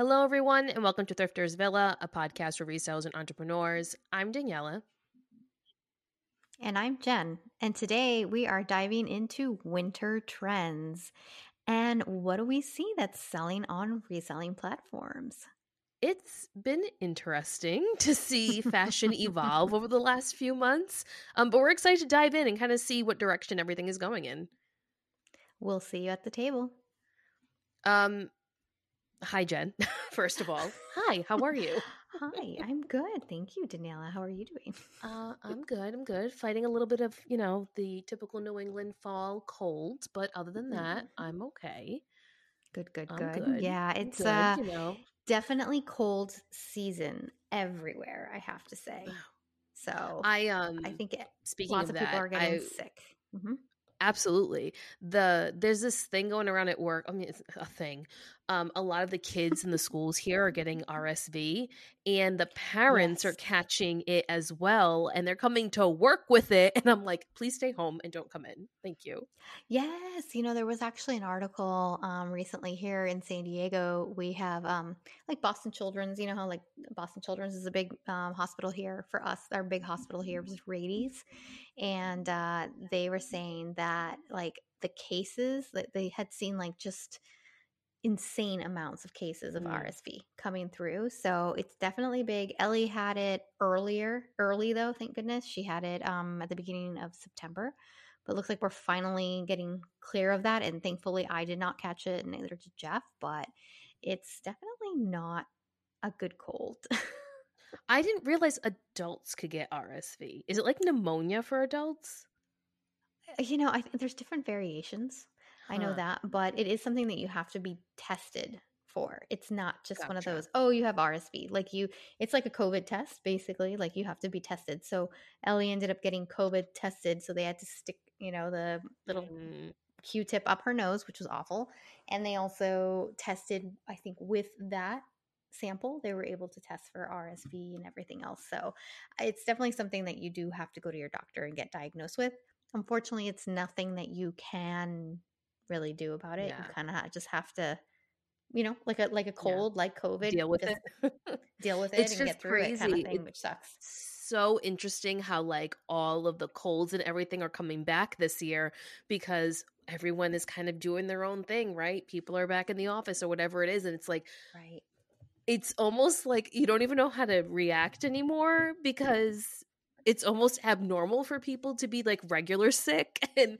Hello, everyone, and welcome to Thrifters Villa, a podcast for resellers and entrepreneurs. I'm Daniela. And I'm Jen. And today we are diving into winter trends. And what do we see that's selling on reselling platforms? It's been interesting to see fashion evolve over the last few months, um, but we're excited to dive in and kind of see what direction everything is going in. We'll see you at the table. Um, hi, Jen. First of all, hi. How are you? Hi, I'm good. Thank you, Daniela. How are you doing? Uh, I'm good. I'm good. Fighting a little bit of, you know, the typical New England fall cold, but other than that, Mm-hmm. I'm okay. Good, good, good. good. Yeah, it's good, uh you know. definitely cold season everywhere, I have to say. So I um I think it, speaking lots of of, that, people are getting I, sick. hmm Absolutely. The there's this thing going around at work. I mean, it's a thing. Um, a lot of the kids in the schools here are getting RSV, and the parents are catching it as well, and they're coming to work with it. And I'm like, please stay home and don't come in. Thank you. Yes, you know, there was actually an article um, recently here in San Diego. We have um, like Boston Children's, you know how like Boston Children's is a big um, hospital here for us. Our big hospital here was Rady's. And uh, they were saying that like the cases that they had seen like just insane amounts of cases of Mm. RSV coming through. So it's definitely big. Ellie had it earlier, early though, thank goodness. She had it um, at the beginning of September. But looks like we're finally getting clear of that. And thankfully, I did not catch it, and neither did Jeff. But it's definitely not a good cold. I didn't realize adults could get RSV. Is it like pneumonia for adults? you know, I think there's different variations. I know that, but it is something that you have to be tested for. It's not just one of those, oh, you have RSV. Like you, it's like a COVID test, basically. Like you have to be tested. So Ellie ended up getting COVID tested. So they had to stick, you know, the little Mm, Q tip up her nose, which was awful. And they also tested, I think, with that sample, they were able to test for RSV and everything else. So it's definitely something that you do have to go to your doctor and get diagnosed with. Unfortunately, it's nothing that you can really do about it. Yeah. You kind of ha- just have to, you know, like a like a cold, like COVID, deal with it. deal with it It's and just get through it, kind of thing, which sucks. so interesting how like all of the colds and everything are coming back this year because everyone is kind of doing their own thing, right? People are back in the office or whatever it is and it's like Right. it's almost like you don't even know how to react anymore because it's almost abnormal for people to be like regular sick and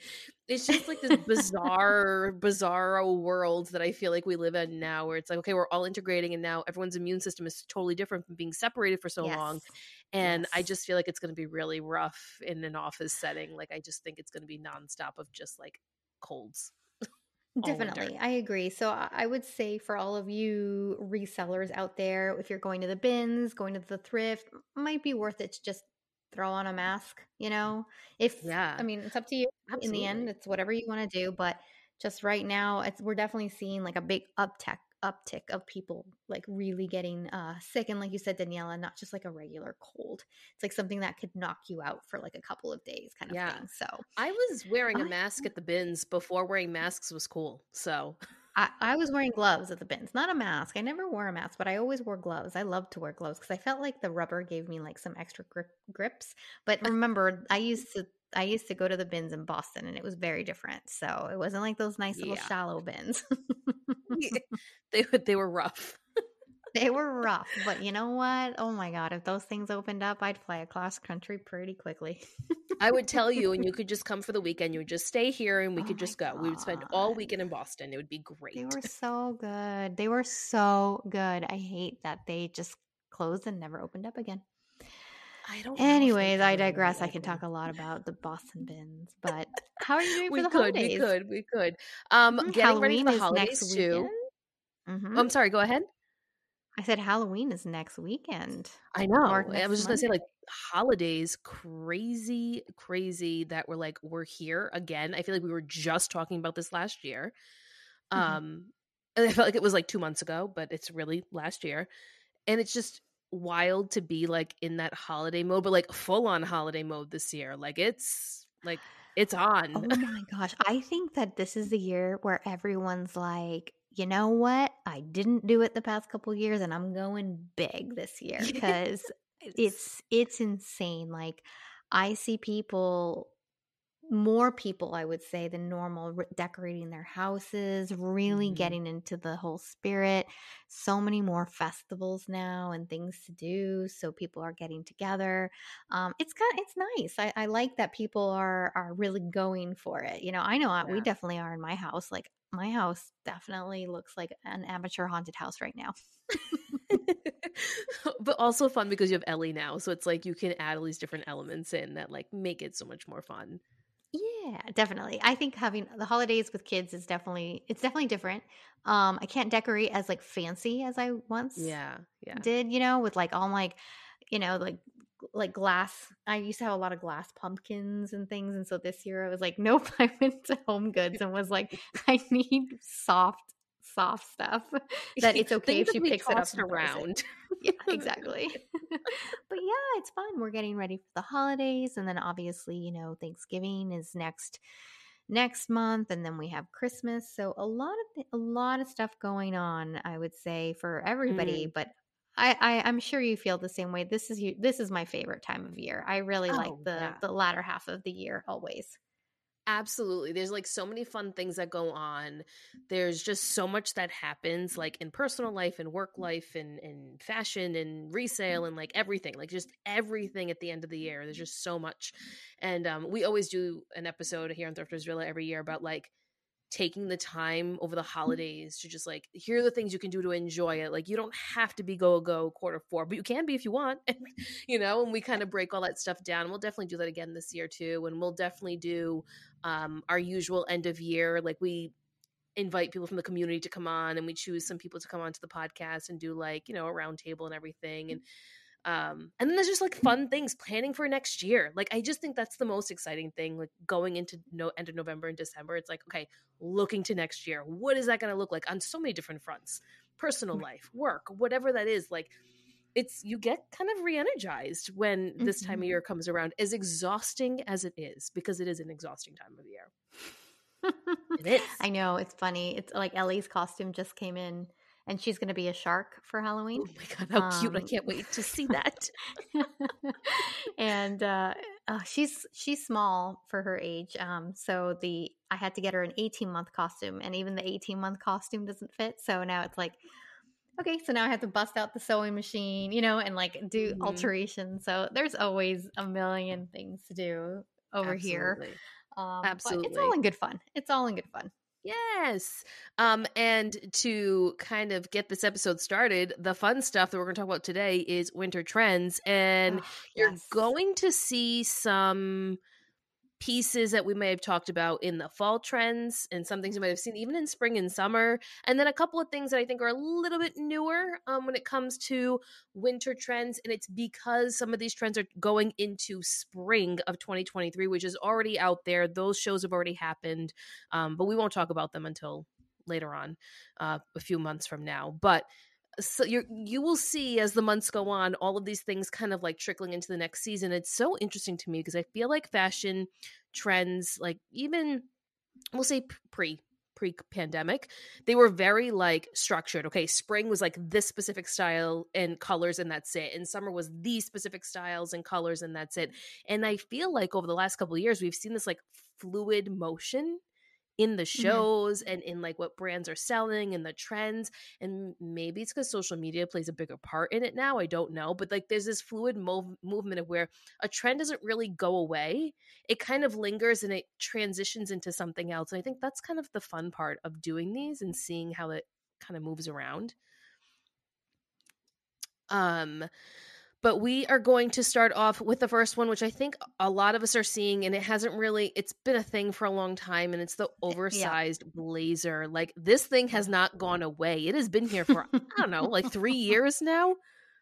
it's just like this bizarre bizarro world that i feel like we live in now where it's like okay we're all integrating and now everyone's immune system is totally different from being separated for so long Yes. and I just feel like it's going to be really rough in an office setting. Like, I just think it's going to be nonstop of just like colds. Definitely, I agree. So I would say for all of you resellers out there, if you're going to the bins, going to the thrift, might be worth it to just throw on a mask, you know? If Yeah. I mean, it's up to you in the end, it's whatever you want to do, but just right now, it's we're definitely seeing like a big uptick uptick of people like really getting uh sick and like you said Daniela, not just like a regular cold. It's like something that could knock you out for like a couple of days kind of Yeah. thing. So, I was wearing a mask at the bins before wearing masks was cool. So, I, I was wearing gloves at the bins, not a mask. I never wore a mask, but I always wore gloves. I love to wear gloves because I felt like the rubber gave me like some extra grip, grips. But remember, I used to I used to go to the bins in Boston, and it was very different. So it wasn't like those nice little Yeah. shallow bins. they they were rough. They were rough, but you know what? Oh my god, if those things opened up, I'd fly across country pretty quickly. I would tell you, and you could just come for the weekend. You would just stay here, and we Oh could just go. We would spend all weekend in Boston. It would be great. They were so good. They were so good. I hate that they just closed and never opened up again. I don't. know Anyways, I really digress. I can talk a lot about the Boston bins, but how are you doing We for the could, holidays? we could, we could. Um, Mhm, getting ready for the holidays too. Mhm. Oh, I'm sorry. Go ahead. I said Halloween is next weekend. I know. I was just gonna say, like, holidays, crazy, crazy that we're like we're here again. I feel like we were just talking about this last year. Mhm. Um, I felt like it was like two months ago, but it's really last year, and it's just wild to be like in that holiday mode, but like full on holiday mode this year. Like it's like it's on. Oh my gosh. I think that this is the year where everyone's like, you know what? I didn't do it the past couple years and I'm going big this year because it's it's insane. Like I see people more people i would say than normal re- decorating their houses really mm-hmm. getting into the whole spirit so many more festivals now and things to do so people are getting together um, it's kind of, it's nice I, I, like that people are are really going for it you know i know yeah. we definitely are in my house like my house definitely looks like an amateur haunted house right now but also fun because you have ellie now so it's like you can add all these different elements in that like make it so much more fun yeah, definitely. I think having the holidays with kids is definitely it's definitely different. Um, I can't decorate as like fancy as I once yeah, yeah. did, you know, with like all like, you know, like like glass. I used to have a lot of glass pumpkins and things, and so this year I was like, nope. I went to Home Goods and was like, I need soft soft stuff that it's okay if she picks it up around. yeah, exactly. but yeah, it's fun. We're getting ready for the holidays, and then obviously, you know, Thanksgiving is next next month, and then we have Christmas. So a lot of th- a lot of stuff going on. I would say for everybody, mm. but. I, I, am sure you feel the same way. This is you. This is my favorite time of year. I really oh, like the yeah. the latter half of the year always. Absolutely. There's like so many fun things that go on. There's just so much that happens like in personal life and work life and, and fashion and resale and like everything. Like just everything at the end of the year. There's just so much. And um, we always do an episode here on Thrifters Villa every year about like taking the time over the mm-hmm. holidays to just like here are the things you can do to enjoy it like you don't have to be go go quarter four but you can be if you want you know and we kind of break all that stuff down we'll definitely do that again this year too and we'll definitely do um our usual end of year like we invite people from the community to come on and we choose some people to come onto the podcast and do like you know a roundtable and everything and um and then there's just like fun things planning for next year. Like i just think that's the most exciting thing like going into no end of november and december it's like okay looking to next year what is that going to look like on so many different fronts? Personal life work whatever that is like it's you get kind of re-energized when this time of mm-hmm. year comes around as exhausting as it is because it is an exhausting time of year. It is. I know it's funny it's like ellie's costume just came in and she's going to be a shark for Halloween. Oh my god, how um, cute! I um, can't wait to see that. and uh, uh, she's she's small for her age, um, so the I had to get her an 18 month costume, and even the 18 month costume doesn't fit. So now it's like, okay, so now I have to bust out the sewing machine, you know, and like do mm-hmm. alterations. So there's always a million things to do over Absolutely. here. Um, Absolutely, it's all in good fun. It's all in good fun. Yes. Um, and to kind of get this episode started, the fun stuff that we're going to talk about today is winter trends. And oh, yes. you're going to see some pieces that we may have talked about in the fall trends and some things you might have seen even in spring and summer and then a couple of things that i think are a little bit newer um, when it comes to winter trends and it's because some of these trends are going into spring of 2023 which is already out there. Those shows have already happened um, but we won't talk about them until later on uh, a few months from now. But so you you will see as the months go on all of these things kind of like trickling into the next season. It's so interesting to me because i feel like fashion trends like even we'll say pre pre pandemic they were very like structured. Okay spring was like this specific style and colors and that's it and summer was these specific styles and colors and that's it. And i feel like over the last couple of years we've seen this like fluid motion in the mm-hmm. shows mm-hmm. and in like what brands are selling and the trends and maybe it's because social media plays a bigger part in it now i don't know but like there's this fluid mov- movement of where a trend doesn't really go away it kind of lingers and it transitions into something else and i think that's kind of the fun part of doing these and seeing how it kind of moves around um but we are going to start off with the first one which i think a lot of us are seeing and it hasn't really it's been a thing for a long time and it's the oversized yeah. blazer like this thing has not gone away it has been here for i don't know like three years now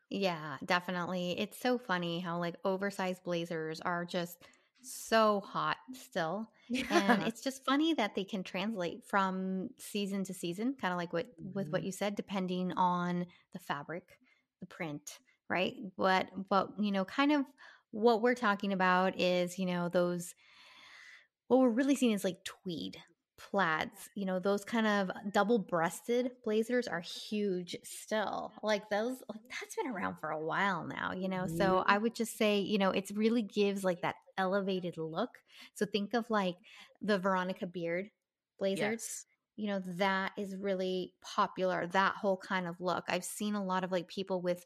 yeah definitely it's so funny how like oversized blazers are just so hot still yeah. and it's just funny that they can translate from season to season kind of like what with what mm-hmm. you said depending on the fabric the print right? What what you know, kind of what we're talking about is, you know, those what we're really seeing is like tweed. plaids you know those kind of double breasted blazers are huge still like those like that's been around for a while now you know so i would just say you know it really gives like that elevated look so think of like the veronica beard blazers Yes. you know that is really popular that whole kind of look i've seen a lot of like people with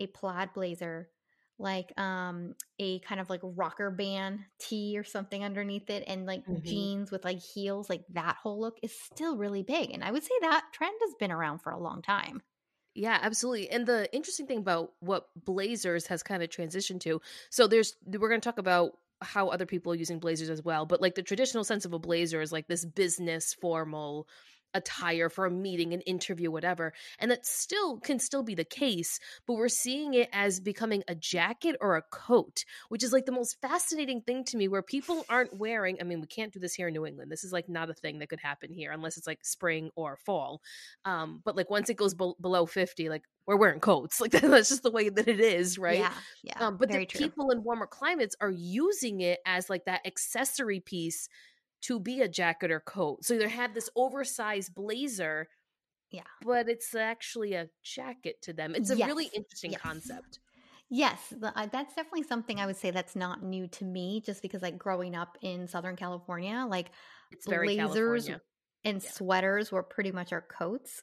a plaid blazer like um a kind of like rocker band tee or something underneath it and like Mhm. jeans with like heels like that whole look is still really big and i would say that trend has been around for a long time Yeah, absolutely. And the interesting thing about what Blazers has kind of transitioned to, so there's we're going to talk about how other people are using blazers as well, but like the traditional sense of a blazer is like this business formal attire for a meeting, an interview, whatever. And that still can still be the case, but we're seeing it as becoming a jacket or a coat, which is like the most fascinating thing to me where people aren't wearing, I mean, we can't do this here in New England. This is like not a thing that could happen here unless it's like spring or fall. Um, but like once it goes be- below 50, like we're wearing coats. Like that's just the way that it is, right? yeah yeah um, but the true people in warmer climates are using it as like that accessory piece to be a jacket or coat. So they have this oversized blazer, Yeah. but it's actually a jacket to them. It's a really interesting yes. concept. Yes, that's definitely something I would say that's not new to me, just because like growing up in Southern California, like It's very blazers and Yeah. sweaters were pretty much our coats,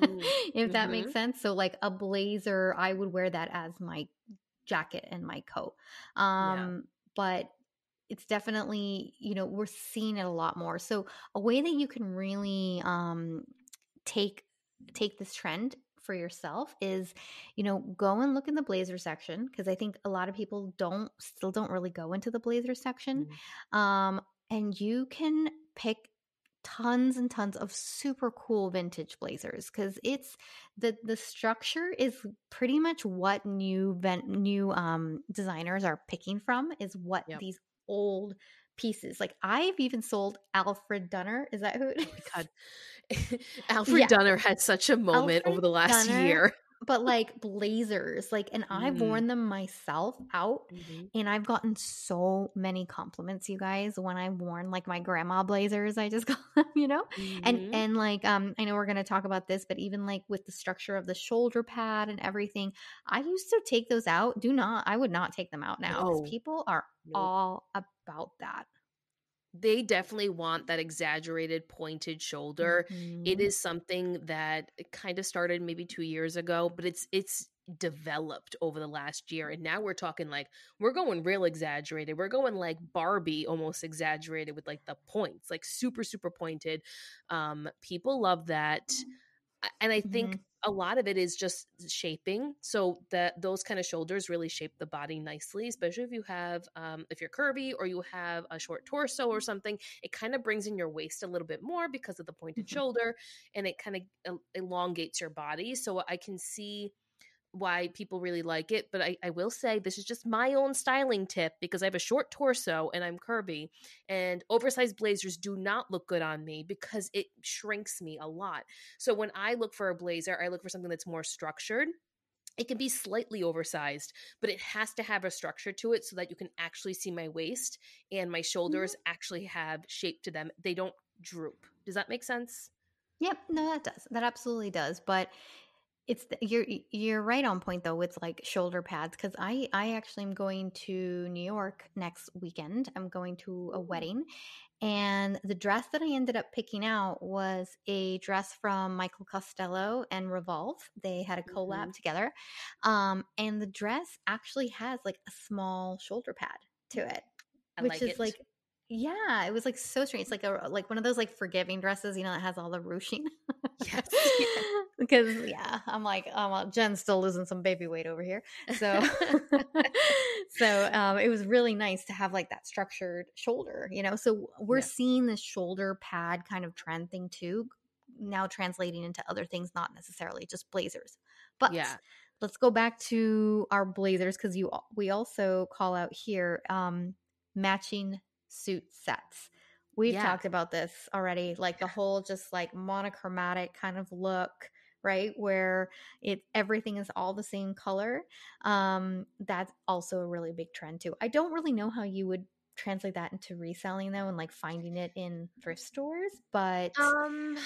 Mm, if that mhm. makes sense. So like a blazer, I would wear that as my jacket and my coat. Um, but it's definitely you know we're seeing it a lot more. So a way that you can really um take take this trend for yourself is you know go and look in the blazer section because i think a lot of people don't still don't really go into the blazer section um and you can pick tons and tons of super cool vintage blazers because it's the the structure is pretty much what new vent new um designers are picking from is what Yep. these old pieces like i've even sold alfred dunner is that who it is? Oh my God. Alfred Yeah. Dunner had such a moment over the last Dunner year. But like blazers like and i've Mm. worn them myself out and I've gotten so many compliments, you guys, when I've worn like my grandma blazers. I just call them, you know, and Mhm. and like um, I know we're gonna talk about this, but even like with the structure of the shoulder pad and everything, I used to take those out. Do not, I would not take them out now because No. people are all about that. They definitely want that exaggerated pointed shoulder. It Mhm. is something that kind of started maybe 2 years ago, but it's it's developed over the last year and now we're talking like we're going real exaggerated. We're going like Barbie almost exaggerated with like the points, like super super pointed. Um people love that. And I think a lot of it is just shaping so that those kind of shoulders really shape the body nicely especially if you have um, if you're curvy or you have a short torso or something it kind of brings in your waist a little bit more because of the pointed Mhm. shoulder and it kind of elongates your body so i can see why people really like it but I, I will say this is just my own styling tip because i have a short torso and i'm curvy and oversized blazers do not look good on me because it shrinks me a lot so when I look for a blazer, I look for something that's more structured. It can be slightly oversized, but it has to have a structure to it so that you can actually see my waist and my shoulders mm-hmm. actually have shape to them. They don't droop. Does that make sense? Yep, no, that does. That absolutely does. But it's the, you're you're right on point though with like shoulder pads because I I actually am going to New York next weekend. I'm going to a wedding, and the dress that I ended up picking out was a dress from Michael Costello and Revolve. They had a collab Mhm. together, um, and the dress actually has like a small shoulder pad to it I which like is it. like yeah it was like so strange it's like a like one of those like forgiving dresses you know that has all the ruching Yes. because yeah i'm like oh well, jen's still losing some baby weight over here so so um it was really nice to have like that structured shoulder you know so we're Yeah. seeing this shoulder pad kind of trend thing too now translating into other things not necessarily just blazers but Yeah. let's go back to our blazers because you we also call out here um matching suit sets. We've Yeah. talked about this already like the whole just like monochromatic kind of look right where it everything is all the same color um that's also a really big trend too. I don't really know how you would translate that into reselling though and like finding it in thrift stores but um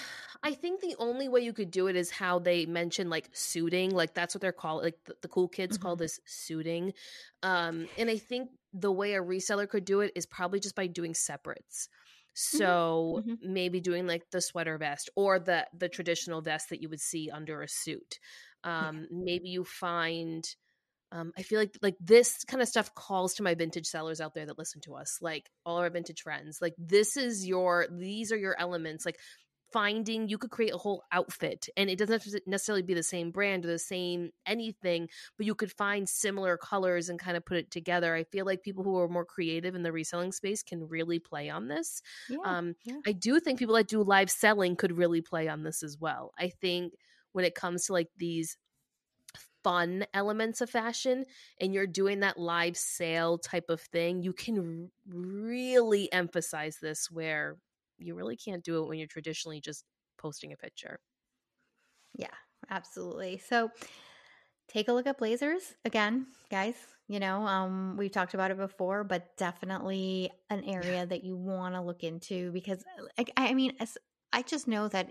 i think the only way you could do it is how they mention like suiting like that's what they're called like the, the cool kids mm-hmm. call this suiting um and i think the way a reseller could do it is probably just by doing separates mm-hmm. so mm-hmm. maybe doing like the sweater vest or the the traditional vest that you would see under a suit um yeah. maybe you find um, I feel like like this kind of stuff calls to my vintage sellers out there that listen to us, like all our vintage friends. Like this is your these are your elements. Like finding you could create a whole outfit and it doesn't necessarily be the same brand or the same anything but you could find similar colors and kind of put it together i feel like people who are more creative in the reselling space can really play on this yeah, um, yeah. i do think people that do live selling could really play on this as well i think when it comes to like these fun elements of fashion and you're doing that live sale type of thing, you can really emphasize this where you really can't do it when you're traditionally just posting a picture. Yeah, absolutely. So take a look at blazers again, guys. You know, um, we've talked about it before, but definitely an area that you want to look into because, I, I mean, I just know that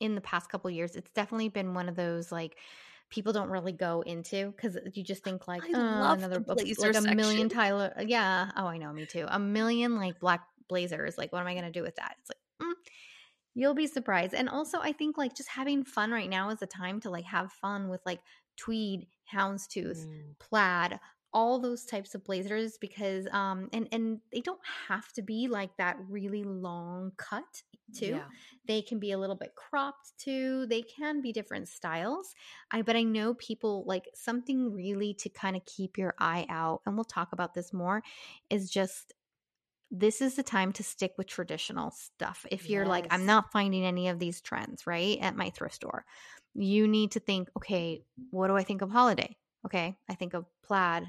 in the past couple years, it's definitely been one of those like people don't really go into because you just think like oh, another book, like a million Tyler. Uh, yeah. Oh, I know, me too. A million like black blazers. Like, what am I gonna do with that? It's like. Mm, you'll be surprised. And also, I think like just having fun right now is the time to like have fun with like tweed, houndstooth, mm. plaid, all those types of blazers because um and and they don't have to be like that really long cut too. Yeah. they can be a little bit cropped too. They can be different styles. I but i know people like something really to kind of keep your eye out and we'll talk about this more is just this is the time to stick with traditional stuff if you're yes. like i'm not finding any of these trends right at my thrift store. You need to think okay what do i think of holiday? Okay i think of plaid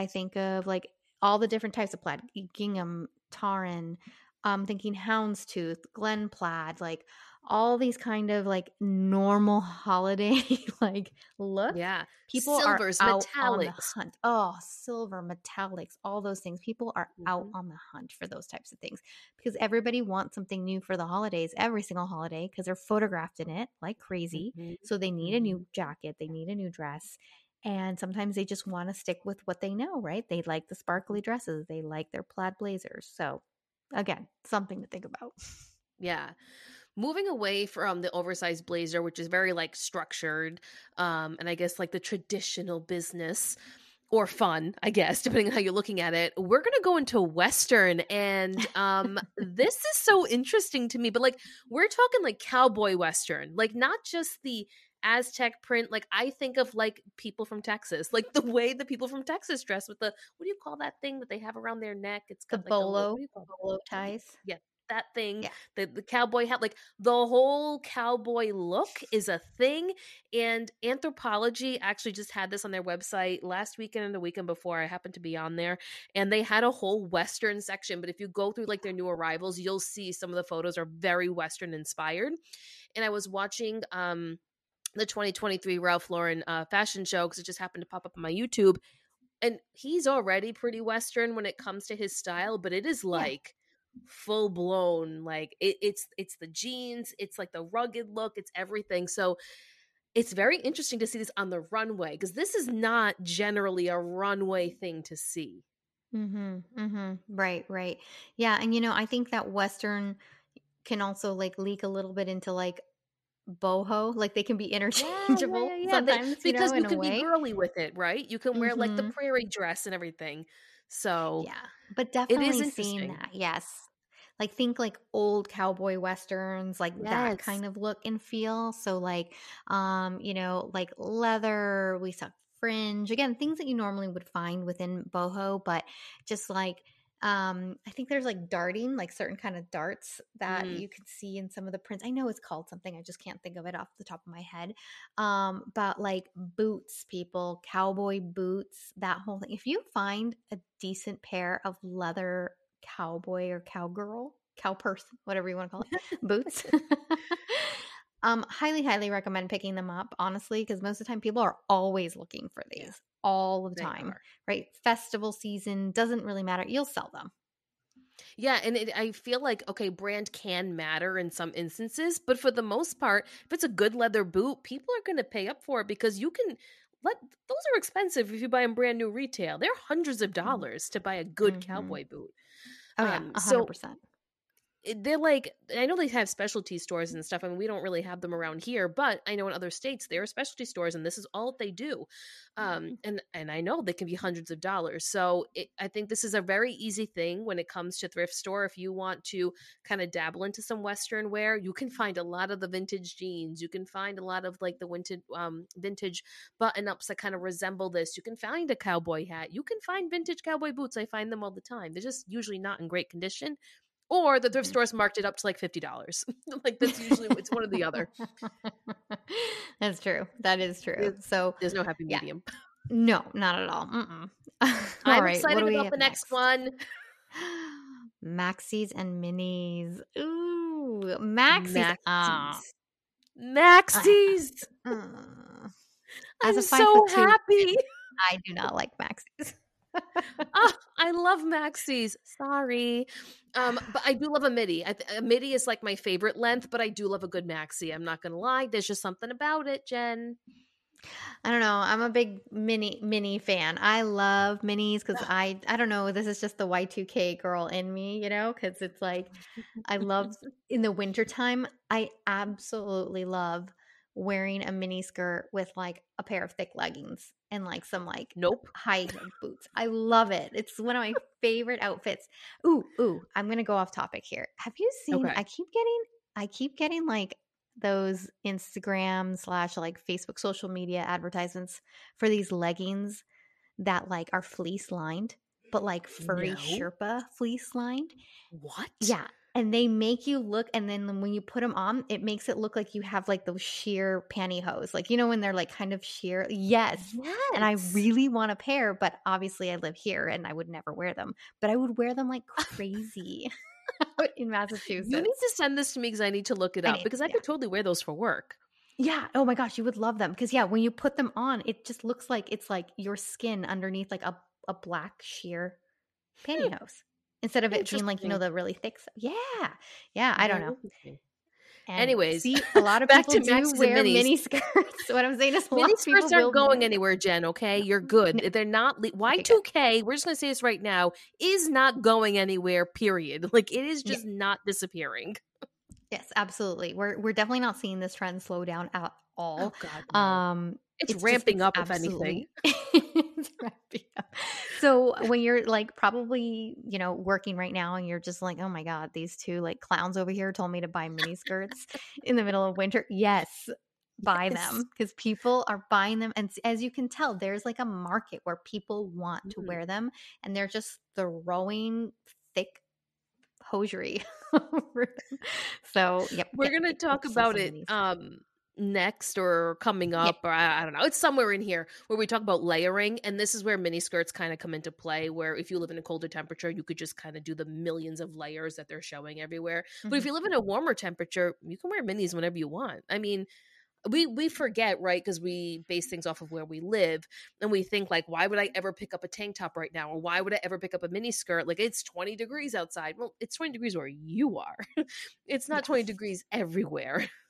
I think of like all the different types of plaid, gingham, tartan, um thinking houndstooth, glen plaid, like all these kind of like normal holiday like look. Yeah. People Silvers, are out metallics. on the hunt. Oh, silver, metallics, all those things. People are mm-hmm. out on the hunt for those types of things because everybody wants something new for the holidays, every single holiday, because they're photographed in it like crazy. Mm-hmm. So they need a mm-hmm. new jacket, they need a new dress. And sometimes they just want to stick with what they know, right? They like the sparkly dresses, they like their plaid blazers. So, again, something to think about. Yeah. Moving away from the oversized blazer, which is very like structured, um, and I guess like the traditional business or fun, I guess, depending on how you're looking at it. We're gonna go into Western, and um, this is so interesting to me. But like, we're talking like cowboy Western, like not just the Aztec print. Like I think of like people from Texas, like the way the people from Texas dress with the what do you call that thing that they have around their neck? It's the like bolo, bolo ties. Yeah, that thing. Yeah. The the cowboy hat, like the whole cowboy look is a thing. And Anthropologie actually just had this on their website last weekend and the weekend before. I happened to be on there, and they had a whole Western section. But if you go through like their new arrivals, you'll see some of the photos are very Western inspired. And I was watching um the 2023 Ralph Lauren uh, fashion show because it just happened to pop up on my YouTube. And he's already pretty Western when it comes to his style, but it is like yeah. full blown. Like it, it's it's the jeans, it's like the rugged look, it's everything. So it's very interesting to see this on the runway because this is not generally a runway thing to see. Mm-hmm. Mm-hmm. Right. Right. Yeah. And you know, I think that Western can also like leak a little bit into like boho like they can be interchangeable yeah, yeah, yeah, sometimes because you, know, you can be girly with it right you can wear mm-hmm. like the mm-hmm. prairie dress and everything so yeah but definitely seeing that yes like think like old cowboy westerns like yes. that kind of look and feel so like um you know like leather we saw fringe again things that you normally would find within boho but just like Um, I think there's like darting, like certain kind of darts that Mm. you can see in some of the prints. I know it's called something, I just can't think of it off the top of my head. Um, but like boots, people, cowboy boots, that whole thing. If you find a decent pair of leather cowboy or cowgirl, cow person, whatever you want to call it, boots. um, highly, highly recommend picking them up, honestly, because most of the time people are always looking for these. All the They time, are. right? Festival season doesn't really matter. You'll sell them. Yeah, and it, I feel like okay, brand can matter in some instances, but for the most part, if it's a good leather boot, people are going to pay up for it because you can let those are expensive if you buy them brand new retail. They're hundreds of dollars to buy a good Mhm. cowboy boot. Oh yeah, Um, so- hundred percent. it- they're like I know they have specialty stores and stuff. I mean, we don't really have them around here, but I know in other states there are specialty stores, and this is all they do. Um, and and I know they can be hundreds of dollars. So it, I think this is a very easy thing when it comes to thrift store. If you want to kind of dabble into some Western wear, you can find a lot of the vintage jeans. You can find a lot of like the vintage um, vintage button ups that kind of resemble this. You can find a cowboy hat. You can find vintage cowboy boots. I find them all the time. They're just usually not in great condition or the thrift Mhm. stores marked it up to like fifty dollars. like that's usually it's one or the other. That's true. That is true. There's- So There's no happy Yeah. medium. no, not at all. All I'm right, excited about the next, one. Maxis and minis. Ooh, Maxis. Ah. Maxis. Mm. I'm a so happy. I do not like Maxis. Oh, I love Maxis. Sorry. Um, but I do love a midi. I th- a midi is like my favorite length, but I do love a good maxi. I'm not gonna lie. There's just something about it, Jen. I don't know. I'm a big mini mini fan. I love minis because I I don't know. This is just the Y2K girl in me, you know, because it's like I love in the wintertime, I absolutely love wearing a mini skirt with like a pair of thick leggings and like some like Nope. high boots. I love it. It's one of my favorite outfits. Ooh, ooh, I'm gonna go off topic here. Have you seen Okay. I keep getting I keep getting like those Instagram slash like Facebook social media advertisements for these leggings that like are fleece lined, but like furry No. Sherpa fleece lined. What? Yeah. And they make you look, and then when you put them on, it makes it look like you have like those sheer pantyhose. Like, you know, when they're like kind of sheer. Yes. Yes. And I really want a pair, but obviously I live here and I would never wear them. But I would wear them like crazy in Massachusetts. You need to send this to me because I need to look it up need- because I yeah. could totally wear those for work. Yeah. Oh my gosh, you would love them. Because yeah, when you put them on, it just looks like it's like your skin underneath like a, a black sheer hmm. pantyhose. Instead of it being like, you know, the really thick stuff. Yeah. Yeah. I don't know. And Anyways, see, a lot of back people to do wear minis. mini skirts. what I'm saying is, Mini skirts aren't going anywhere, Jen. Okay, you're good. They're not. Le- Okay. Y2K. We're just gonna say this right now is not going anywhere. Period. Like it is Yeah. just not disappearing. Yes, absolutely. We're we're definitely not seeing this trend slow down at all. God, no. Um, it's, just- ramping it's up. If anything, absolutely- It's ramping up. So when you're like probably you know working right now and you're just like, oh my god, these two like clowns over here told me to buy mini skirts in the middle of winter. Yes, buy Yes. them because people are buying them, and as you can tell, there's like a market where people want to Mhm. wear them, and they're just throwing thick hosiery. So yep, we're gonna talk about it um next or coming Yeah. up or I, I don't know. It's somewhere in here where we talk about layering and this is where mini skirts kind of come into play where if you live in a colder temperature you could just kind of do the millions of layers that they're showing everywhere. But if Mhm. you live in a warmer temperature you can wear minis whenever you want. I mean we we forget right because we base things off of where we live and we think like why would i ever pick up a tank top right now? Or why would i ever pick up a mini skirt like it's 20 degrees outside. Well it's 20 degrees where you are. It's not 20 degrees everywhere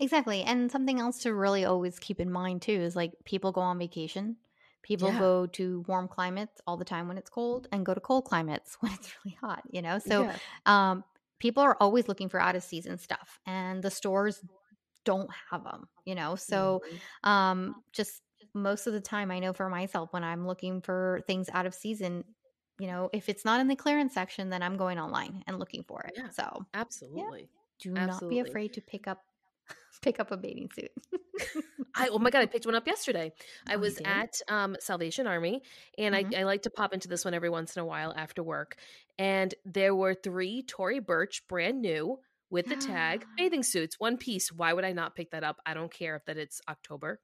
Exactly. And something else to really always keep in mind too is like people go on vacation. People Yeah. go to warm climates all the time when it's cold and go to cold climates when it's really hot, you know? So Yeah. um people are always looking for out of season stuff and the stores don't have them, you know? So Mhm. um just most of the time I know for myself when I'm looking for things out of season, you know, if it's not in the clearance section, then I'm going online and looking for it. Yeah. So absolutely do not be afraid to pick up pick up a bathing suit. I oh my god, I picked one up yesterday. I Oh, was at um, Salvation Army, and Mhm. I, I like to pop into this one every once in a while after work. And there were three Tory Burch, brand new, with the tag bathing suits, one piece. Why would I not pick that up? I don't care if that it's October.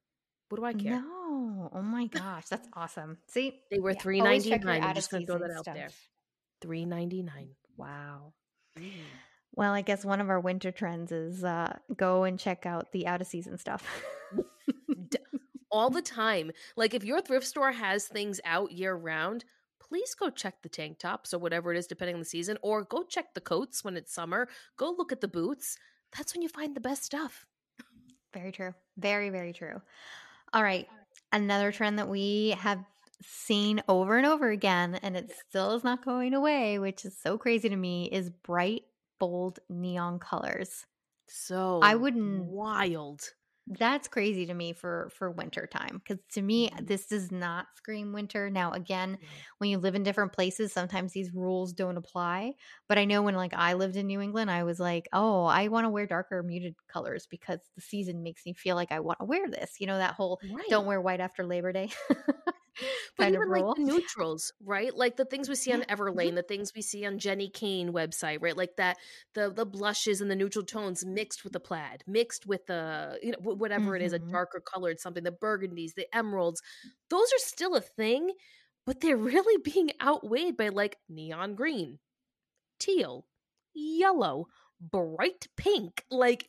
What do I care? No. Oh my gosh, that's awesome. See, They were yeah, three ninety nine. I'm just gonna throw that out there. Three ninety nine. Wow. Well, I guess one of our winter trends is uh, go and check out the out of season stuff. all the time. Like if your thrift store has things out year round, please go check the tank tops or whatever it is depending on the season or go check the coats when it's summer. Go look at the boots. That's when you find the best stuff. very true. Very, very true. All right. Another trend that we have seen over and over again, and it still is not going away, which is so crazy to me, is bright, bold neon colors. So I wouldn't- wild. That's crazy to me for for winter time because to me Mhm. this does not scream winter. Now again, when you live in different places, sometimes these rules don't apply. But I know when like I lived in New England, I was like, oh, I want to wear darker muted colors because the season makes me feel like I want to wear this. You know that whole Right. don't wear white after Labor Day But even like the neutrals, right? Like the things we see on. Everlane, the things we see on Jenny Kayne website, right? Like that the the blushes and the neutral tones mixed with the plaid, mixed with the you know wh- whatever it is, a Mhm. darker colored something, the burgundies, the emeralds. Those are still a thing, but they're really being outweighed by like neon green, teal, yellow, bright pink. Like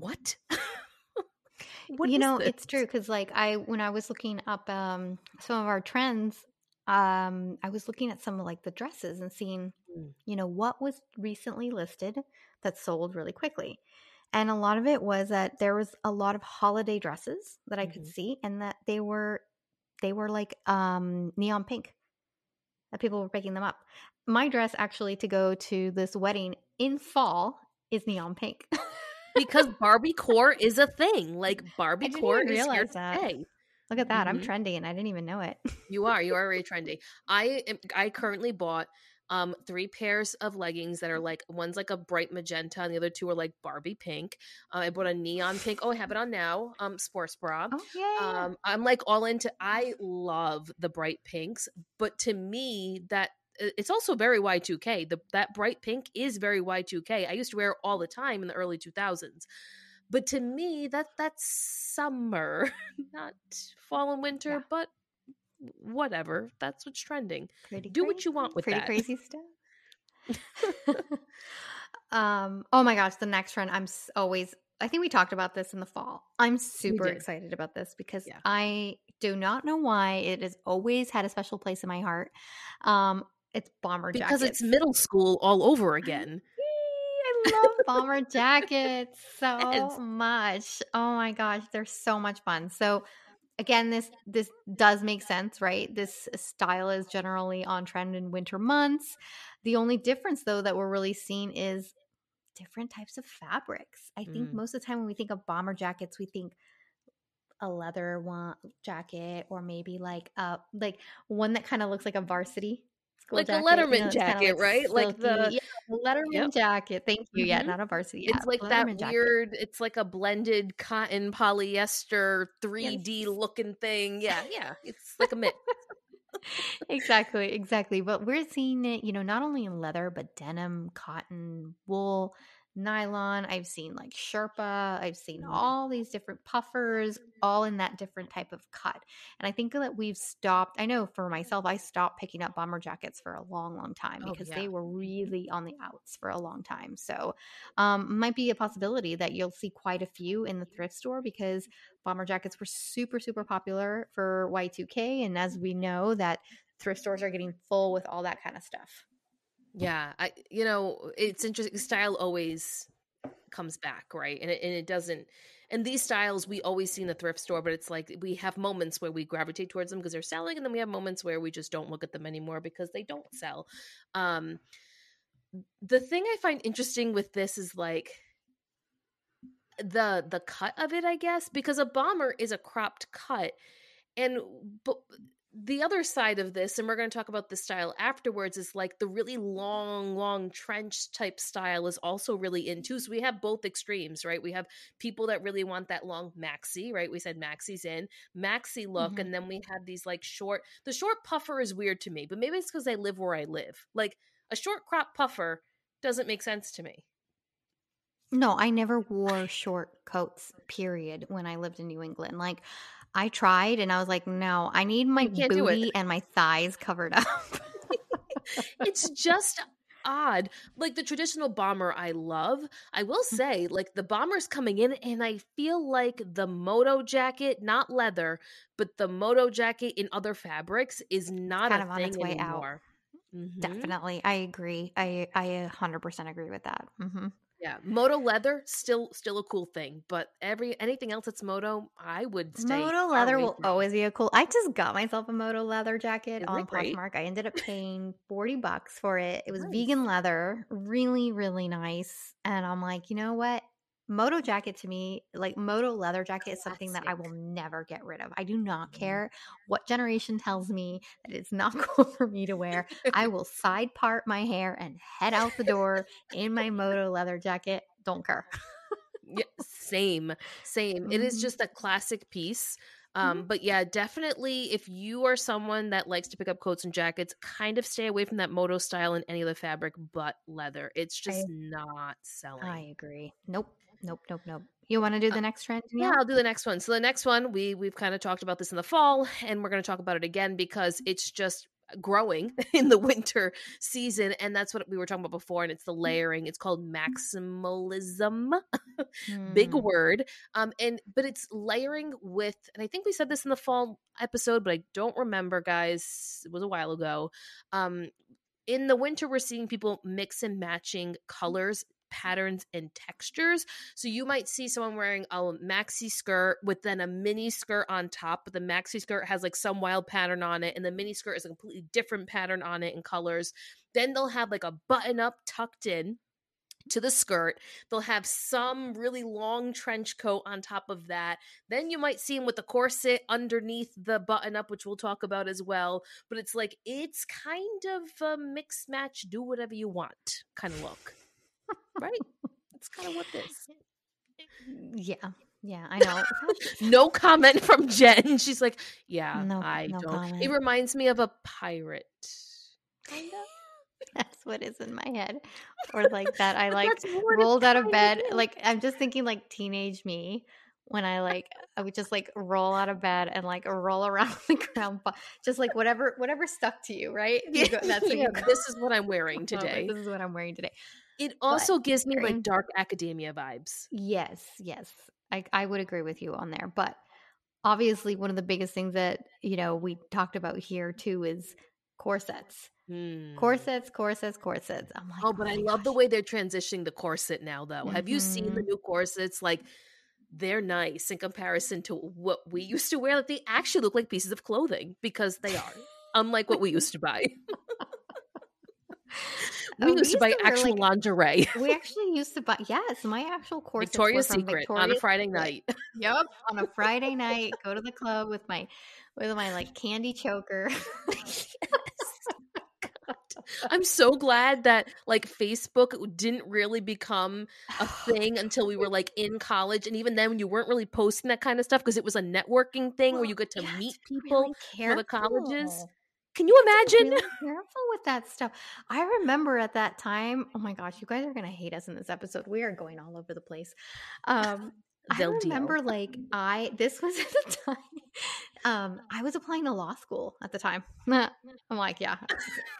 What? What you know, this? it's true because like I when I was looking up um some of our trends, um I was looking at some of like the dresses and seeing, Mm. you know, what was recently listed that sold really quickly. And a lot of it was that there was a lot of holiday dresses that I could Mhm. see and that they were they were like um neon pink. That people were picking them up. My dress actually to go to this wedding in fall is neon pink. because Barbie core is a thing. Like Barbie core is here to that. stay. Look at that. I'm Mhm. trendy and I didn't even know it. You are. You are very trendy. I am, I currently bought um three pairs of leggings that are like one's like a bright magenta and the other two are like Barbie pink. Uh, I bought a neon pink. Oh, I have it on now. Um, sports bra. Oh yeah. Um, I'm like all into. I love the bright pinks, but to me that it's also very Y2K. The that bright pink is very Y2K. I used to wear it all the time in the early 2000s. But to me, that that's summer, not fall and winter. Yeah. But whatever, that's what's trending. pretty do what you want with pretty that. crazy stuff. um. Oh my gosh, the next trend. I'm always. I think we talked about this in the fall. I'm super excited about this because Yeah. I do not know why it has always had a special place in my heart. Um, it's bomber jackets. Because it's middle school all over again. I love bomber jackets so Yes. much. Oh my gosh, they're so much fun. So again, this this does make sense, right? This style is generally on trend in winter months. The only difference though that we're really seeing is different types of fabrics. I think Mm. most of the time when we think of bomber jackets, we think a leather one jacket or maybe like a like one that kind of looks like a varsity Like a jacket, Letterman it's kinda, jacket, right? Like the- yeah, Letterman Yep. jacket. Thank you. Yeah, Mhm. not a varsity. it's yeah, like that Letterman jacket. weird it's like a blended cotton polyester 3d Yes. looking thing yeah yeah it's like a mix exactly, exactly. But we're seeing it, you know, not only in leather, but denim, cotton, wool, nylon. I've seen like Sherpa. I've seen Mhm. all these different puffers, all in that different type of cut. And I think that we've stopped. I know for myself, I stopped picking up bomber jackets for a long, long time Oh, because yeah. they were really on the outs for a long time. So, um, might be a possibility that you'll see quite a few in the thrift store because bomber jackets were super, super popular for Y2K. And as we know, that thrift stores are getting full with all that kind of stuff. Yeah i you know it's interesting style always comes back right and it, and it doesn't and these styles we always see in the thrift store, but it's like we have moments where we gravitate towards them because they're selling, and then we have moments where we just don't look at them anymore because they don't sell. Um, the thing I find interesting with this is like the the cut of it, I guess, because a bomber is a cropped cut, and but the other side of this, and we're going to talk about the style afterwards, is like the really long, long trench type style is also really in too. So we have both extremes, right? We have people that really want that long maxi, right? We said maxi's in maxi look, Mhm. and then we have these like short. The short puffer is weird to me, but maybe it's because I live where I live. Like a short crop puffer doesn't make sense to me. No, I never wore short coats, period, when I lived in New England. Like, I tried and I was like, no, I need my You can't do it. booty and my thighs covered up. it's just odd. Like the traditional bomber, I love. I will Mm. say, like the bomber's coming in, and I feel like the moto jacket, not leather, but the moto jacket in other fabrics is not kind a of on thing its way out. anymore. Mhm. Definitely. I agree. I I 100% agree with that. hmm Yeah, moto leather still still a cool thing, but every anything else that's moto, I would stay. Moto leather will from. always be a cool. I just got myself a moto leather jacket Is on? Poshmark. I ended up paying 40 bucks for it. It was Nice. vegan leather, really really nice. And I'm like, "You know what? Moto jacket to me, like moto leather jacket is something that I will never get rid of. I do not Mhm. care what generation tells me that it's not cool for me to wear. I will side part my hair and head out the door in my moto leather jacket. Don't care. yeah, same, same. It is Mhm. just a classic piece. Mm-hmm. Um, but yeah, definitely if you are someone that likes to pick up coats and jackets, kind of stay away from that moto style in any of the fabric but leather. It's just not selling. I agree. Nope. Nope. Nope. Nope. You want to do the next trend? Uh, Yeah, I'll do the next one. So the next one, we we've kind of talked about this in the fall, and we're going to talk about it again because it's just growing in the winter season, and that's what we were talking about before. And it's the layering. It's called maximalism. Big Mm. word. Um, and but it's layering with, and I think we said this in the fall episode, but I don't remember, guys. It was a while ago. Um, in the winter, we're seeing people mix and matching colors patterns and textures. So you might see someone wearing a maxi skirt with then a mini skirt on top, but the maxi skirt has like some wild pattern on it, and the mini skirt is a completely different pattern on it in colors. Then they'll have like a button up tucked in to the skirt. They'll have some really long trench coat on top of that. Then you might see them with the corset underneath the button up, which we'll talk about as well. But it's like, it's kind of a mix match, do whatever you want kind of look. Right? That's kind of what this. Mm, yeah. Yeah. I know. No comment from Jen. She's like, yeah, No- I no don't. It reminds me of a pirate. Kind of. That's what is in my head. Or like that I like That's what it rolled out of bed. Like I'm just thinking like teenage me when I like I would just like roll out of bed and like roll around the ground, just like whatever whatever stuck to you, right? You go- that's Yeah, this is what I'm wearing Oh, today. This is what I'm wearing today. It also gives me like dark academia vibes. Yes, yes. I, I would agree with you on there. But obviously, one of the biggest things that, you know, we talked about here too is corsets. Hmm. Corsets, corsets, corsets. I'm like, Oh, but I my love the way they're transitioning the corset now, though. Have you seen the Mhm. new corsets? Like, they're nice in comparison to what we used to wear. Like, they actually look like pieces of clothing because they are, unlike what we used to buy. Oh, we we used to buy to actual like, lingerie. We actually used to buy, yes, my actual were Victoria's Secret on a Friday night. Yep, on a Friday night, go to the club with my with my like candy choker. I'm so glad that like Facebook didn't really become a thing until we were like in college, and even then, you weren't really posting that kind of stuff because it was a networking thing where you get to meet people really for the colleges. Can you You have to be imagine? really careful with that stuff. I remember at that time. Oh my gosh, you guys are gonna hate us in this episode. We are going all over the place. Um, I They'll deal. remember like I this was at the time. Um, I was applying to law school at the time. I'm like, yeah,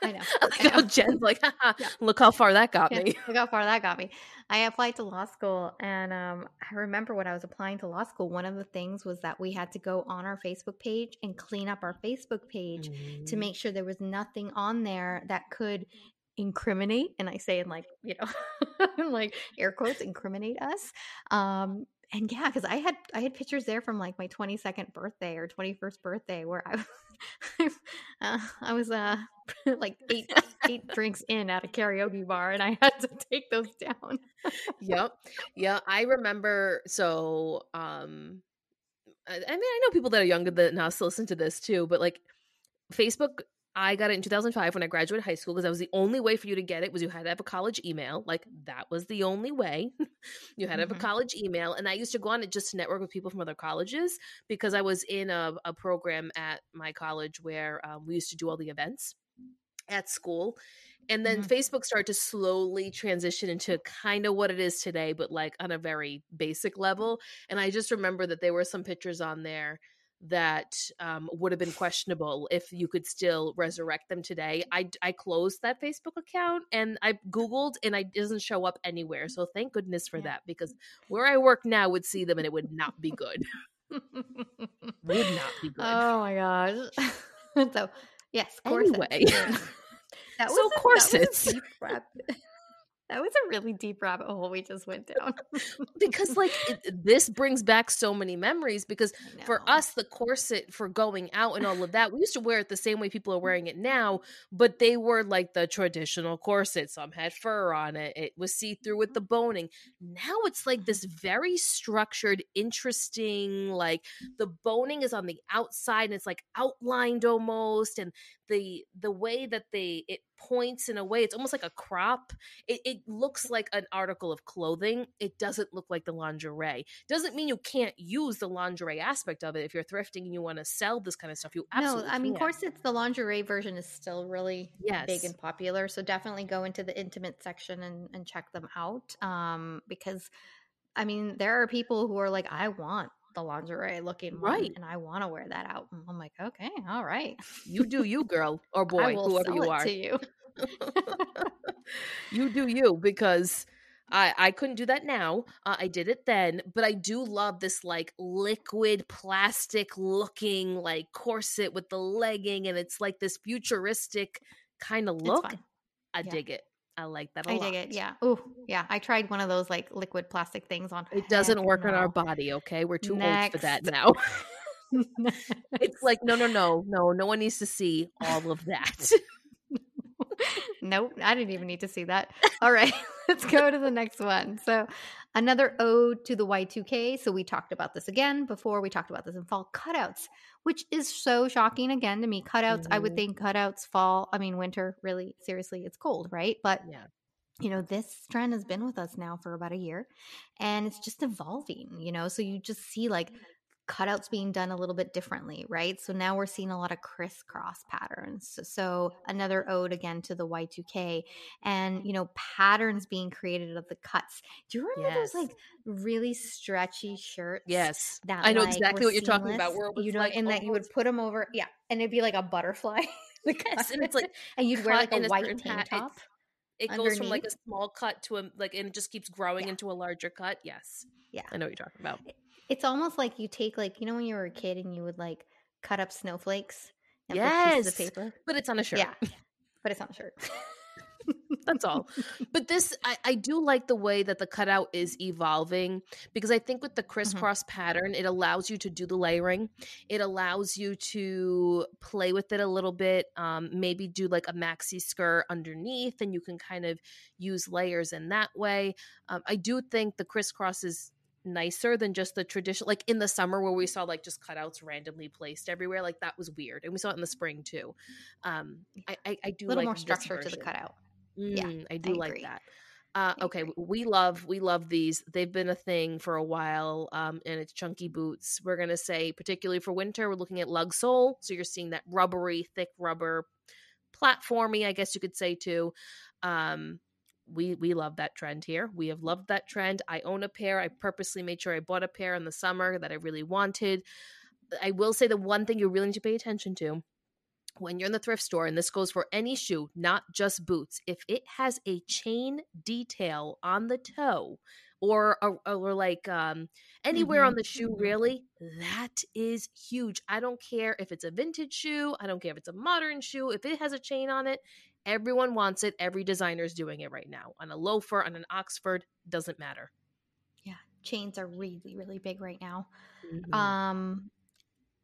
I know. I like I know. Jen's like, Yeah. look how far that got Yeah, me. look how far that got me. I applied to law school, and um, I remember when I was applying to law school, one of the things was that we had to go on our Facebook page and clean up our Facebook page to Mm. make sure there was nothing on there that could incriminate and i say in like you know like air quotes incriminate us um and yeah, because I had I had pictures there from like my 22nd birthday or 21st birthday where I uh, I was uh like eight eight drinks in at a karaoke bar and I had to take those down. yep. Yeah, I remember so um I, I mean I know people that are younger than us listen to this too, but like Facebook I got it in 2005 when I graduated high school because that was the only way for you to get it was you had to have a college email. Like that was the only way. you had to have Mhm. a college email. And I used to go on it just to network with people from other colleges because I was in a, a program at my college where um, we used to do all the events at school. And then Mhm. Facebook started to slowly transition into kind of what it is today, but like on a very basic level. And I just remember that there were some pictures on there that um, would have been questionable if you could still resurrect them today. I, I closed that Facebook account and I Googled and I it doesn't show up anywhere. So thank goodness for Yeah. that because where I work now would see them and it would not be good. would not be good. oh my gosh. so yes, corsets. Anyway. that So was a, that was corsets. a deep rabbit. That was a really deep rabbit hole we just went down. because like it, this brings back so many memories because for us the corset for going out and all of that we used to wear it the same way people are mm-hmm. wearing it now but they were like the traditional corset. Some had fur on it it was see-through with mm-hmm. the boning. Now it's like this very structured interesting like the boning is on the outside and it's like outlined almost and the the way that they it points in a way it's almost like a crop it, it looks like an article of clothing it doesn't look like the lingerie doesn't mean you can't use the lingerie aspect of it if you're thrifting and you want to sell this kind of stuff you absolutely No, I mean can. corsets. The lingerie version is still really big and popular. So definitely go into the intimate section and, and check them out. Um, because I mean, there are people who are like, I want the lingerie looking Right. and I want to wear that out. I'm like, okay, all right, you do you girl or boy whoever you it are to you. you do you because I, I couldn't do that now. Uh, I did it then, but I do love this like liquid plastic looking like corset with the legging, and it's like this futuristic kind of look. I Yeah. dig it. I like that a I lot. I dig it. Yeah. Oh, yeah. I tried one of those like liquid plastic things on. It doesn't work on our body, okay? We're too old for that now. it's like no, no, no, no. No one needs to see all of that. nope, I didn't even need to see that. All right, let's go to the next one. So, another ode to the Y2K. So, we talked about this again before. We talked about this in fall cutouts, which is so shocking again to me. Cutouts, I would Mhm. think cutouts fall, I mean, winter, really, seriously, it's cold, right? But yeah. you know, this trend has been with us now for about a year and it's just evolving, you know. So you just see like cutouts being done a little bit differently, right? So now we're seeing a lot of crisscross patterns. So, so another ode again to the Y2K and, you know, patterns being created of the cuts. Do you remember Yes. those like really stretchy shirts? Yes. That I know like, exactly what you're talking about. Where it you know, like and that you would put them over, yeah, and it'd be like a butterfly. Yes, and it's like and you'd wear like a a white tank top. it's- It goes from like a small cut to a like, and it just keeps growing Yeah. into a larger cut. Yes. Yeah. I know what you're talking about. It's almost like you take like you know when you were a kid and you would like cut up snowflakes and put pieces of paper. But it's on a shirt. Yeah, but it's on a shirt. That's all. But this, I, I do like the way that the cutout is evolving because I think with the crisscross pattern, it allows you to do the layering. It allows you to play with it a little bit. Um, maybe do like a maxi skirt underneath, and you can kind of use layers in that way. Um, I do think the crisscross is nicer than just the traditional like in the summer where we saw like just cutouts randomly placed everywhere like that was weird and we saw it in the spring too um i i, I do a little like more structure to the cutout. Yeah, Mm, I do like that. Uh, I okay, we love we love these. They've been a thing for a while, um, and it's chunky boots. We're gonna say, particularly for winter, we're looking at lug sole. So you're seeing that rubbery, thick rubber, platformy, I guess you could say too. Um, we we love that trend here. We have loved that trend. I own a pair. I purposely made sure I bought a pair in the summer that I really wanted. I will say the one thing you really need to pay attention to when you're in the thrift store, and this goes for any shoe, not just boots, if it has a chain detail on the toe or or, or like um, anywhere on Mhm, the shoe, mhm. really, that is huge. I don't care if it's a vintage shoe. I don't care if it's a modern shoe. If it has a chain on it, everyone wants it. Every designer is doing it right now on a loafer, on an Oxford, doesn't matter. Yeah, chains are really really big right now. Mhm. Um,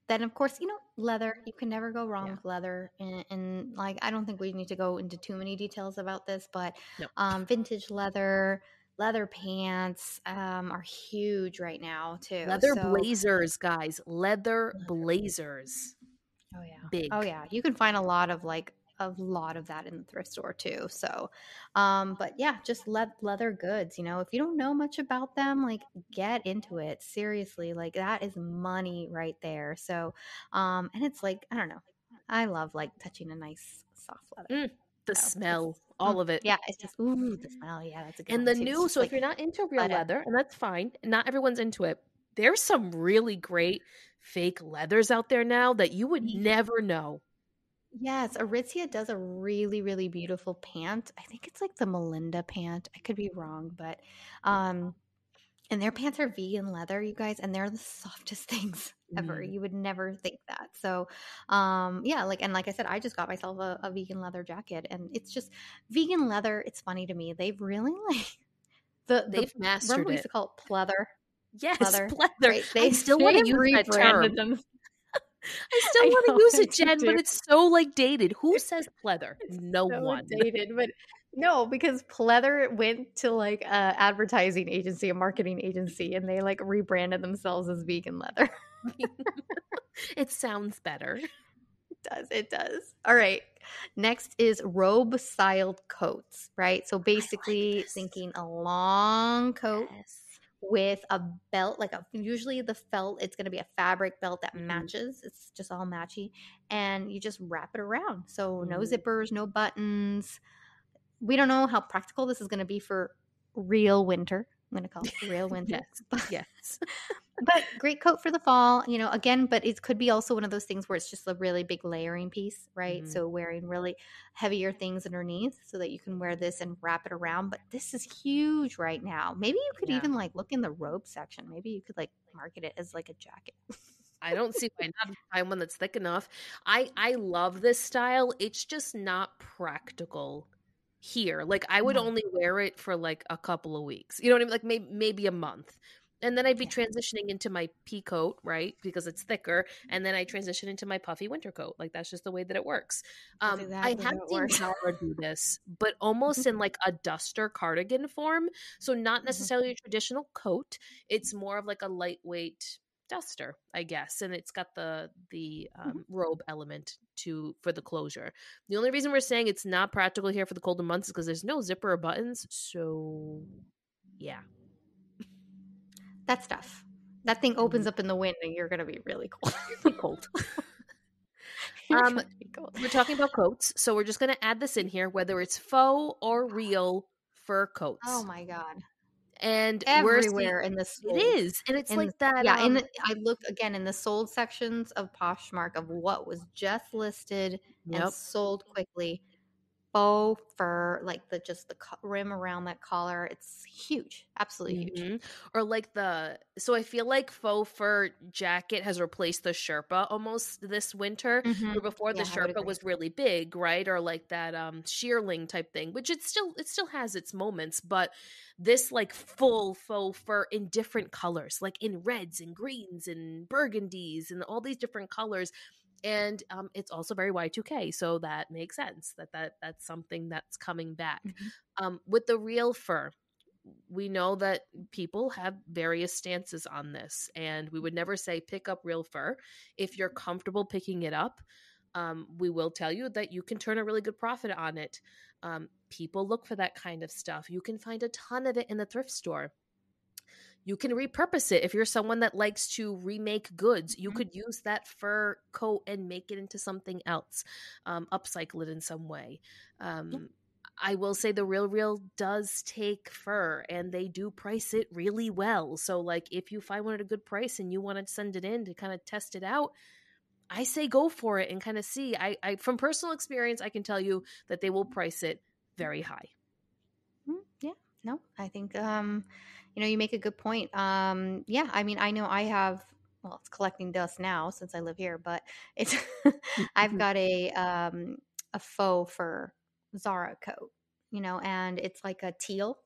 then of course you know leather. You can never go wrong Yeah. with leather, and, and like I don't think we need to go into too many details about this, but No. um, vintage leather, leather pants um, are huge right now too. leather So- blazers, guys. Leather blazers. Oh yeah. Big. Oh yeah. You can find a lot of like a lot of that in the thrift store too. So um but yeah, just le- leather goods, you know, if you don't know much about them, like get into it. Seriously, like that is money right there. So um and it's like, I don't know. I love like touching a nice soft leather. The So, smell, all mm, of it. Yeah, it's just ooh, the smell. Yeah, that's a good And the too. New, just, so like, if you're not into real leather, and that's fine, not everyone's into it. There's some really great fake leathers out there now that you would never know. Yes, Aritzia does a really, really beautiful pant. I think it's like the Melina pant. I could be wrong, but um and their pants are vegan leather, you guys, and they're the softest things ever. Mm. You would never think that. So um yeah, like and like I said, I just got myself a, a vegan leather jacket and it's just vegan leather, it's funny to me. They've really like the, the They've mastered remember we used to call it pleather. Yes, pleather. leather. right? I still want to use that term. I still want to use it, Jen, but it's so like dated. Who says pleather? It's No so one. dated, but no, because pleather went to like a advertising agency, a marketing agency, and they like rebranded themselves as vegan leather. it sounds better. it does, it does. All right. Next is robe styled coats, right? So basically this. thinking a long coat Yes. With a belt, like a usually the felt, it's gonna be a fabric belt that Mhm. matches. It's just all matchy. And you just wrap it around. So no Mhm. zippers, no buttons. We don't know how practical this is gonna be for real winter. I'm gonna call it real winter. Yes. Yes. But great coat for the fall, you know, again, but it could be also one of those things where it's just a really big layering piece, right? Mhm. So wearing really heavier things underneath so that you can wear this and wrap it around. But this is huge right now. Maybe you could Yeah. even like look in the robe section. Maybe you could like market it as like a jacket. I don't see why not find one that's thick enough. I I love this style. It's just not practical here. Like I would No. only wear it for like a couple of weeks. You know what I mean? Like maybe maybe a month. And then I'd be Yeah. transitioning into my pea coat, right? Because it's thicker. And then I transition into my puffy winter coat. Like that's just the way that it works. Um, exactly I have seen works. Do this, but almost in like a duster cardigan form. So not Mm-hmm. necessarily a traditional coat. It's more of like a lightweight duster, I guess, and it's got the the Mm-hmm. um, robe element to for the closure. The only reason we're saying it's not practical here for the colder months is because there's no zipper or buttons. So yeah, That's tough. That thing opens up in the wind and you're gonna be really cold. cold. Um, be cold. we're talking about coats, so we're just gonna add this in here, whether it's faux or real fur coats. Oh my god. and seeing- Everywhere in this It is, and it's in like that. yeah um, the, i look again in the sold sections of poshmark of what was just listed Yep. and sold quickly faux fur like the just the rim around that collar it's huge absolutely huge Mhm. Or like the so I feel like faux fur jacket has replaced the Sherpa almost this winter. Mhm. Where before the Yeah, would Sherpa was really big, right? Or like that um shearling type thing, which it still it still has its moments, but this like full faux fur in different colors, like in reds and greens and burgundies and all these different colors. And um, it's also very Y2K, so that makes sense that, that that's something that's coming back. Mhm. Um, with the real fur, we know that people have various stances on this, and we would never say pick up real fur. If you're comfortable picking it up, um, we will tell you that you can turn a really good profit on it. Um, people look for that kind of stuff. You can find a ton of it in the thrift store. You can repurpose it if you're someone that likes to remake goods. You Mhm. could use that fur coat and make it into something else, um, upcycle it in some way. Um, I will say the Real Real does take fur and they do price it really well. So, like, if you find one at a good price and you want to send it in to kind of test it out, I say go for it and kind of see. I, I, from personal experience, I can tell you that they will price it very high. Mm, yeah no i think um you know you make a good point um yeah i mean i know i have well it's collecting dust now since i live here but it's i've got a um a faux fur zara coat you know and it's like a teal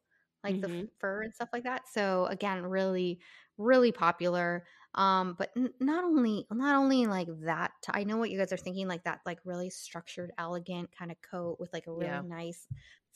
like Mhm. the fur and stuff like that. So again, really, really popular. Um, but n- not only not only like that. I know what you guys are thinking, like that, like really structured, elegant kind of coat with like a really Yeah. nice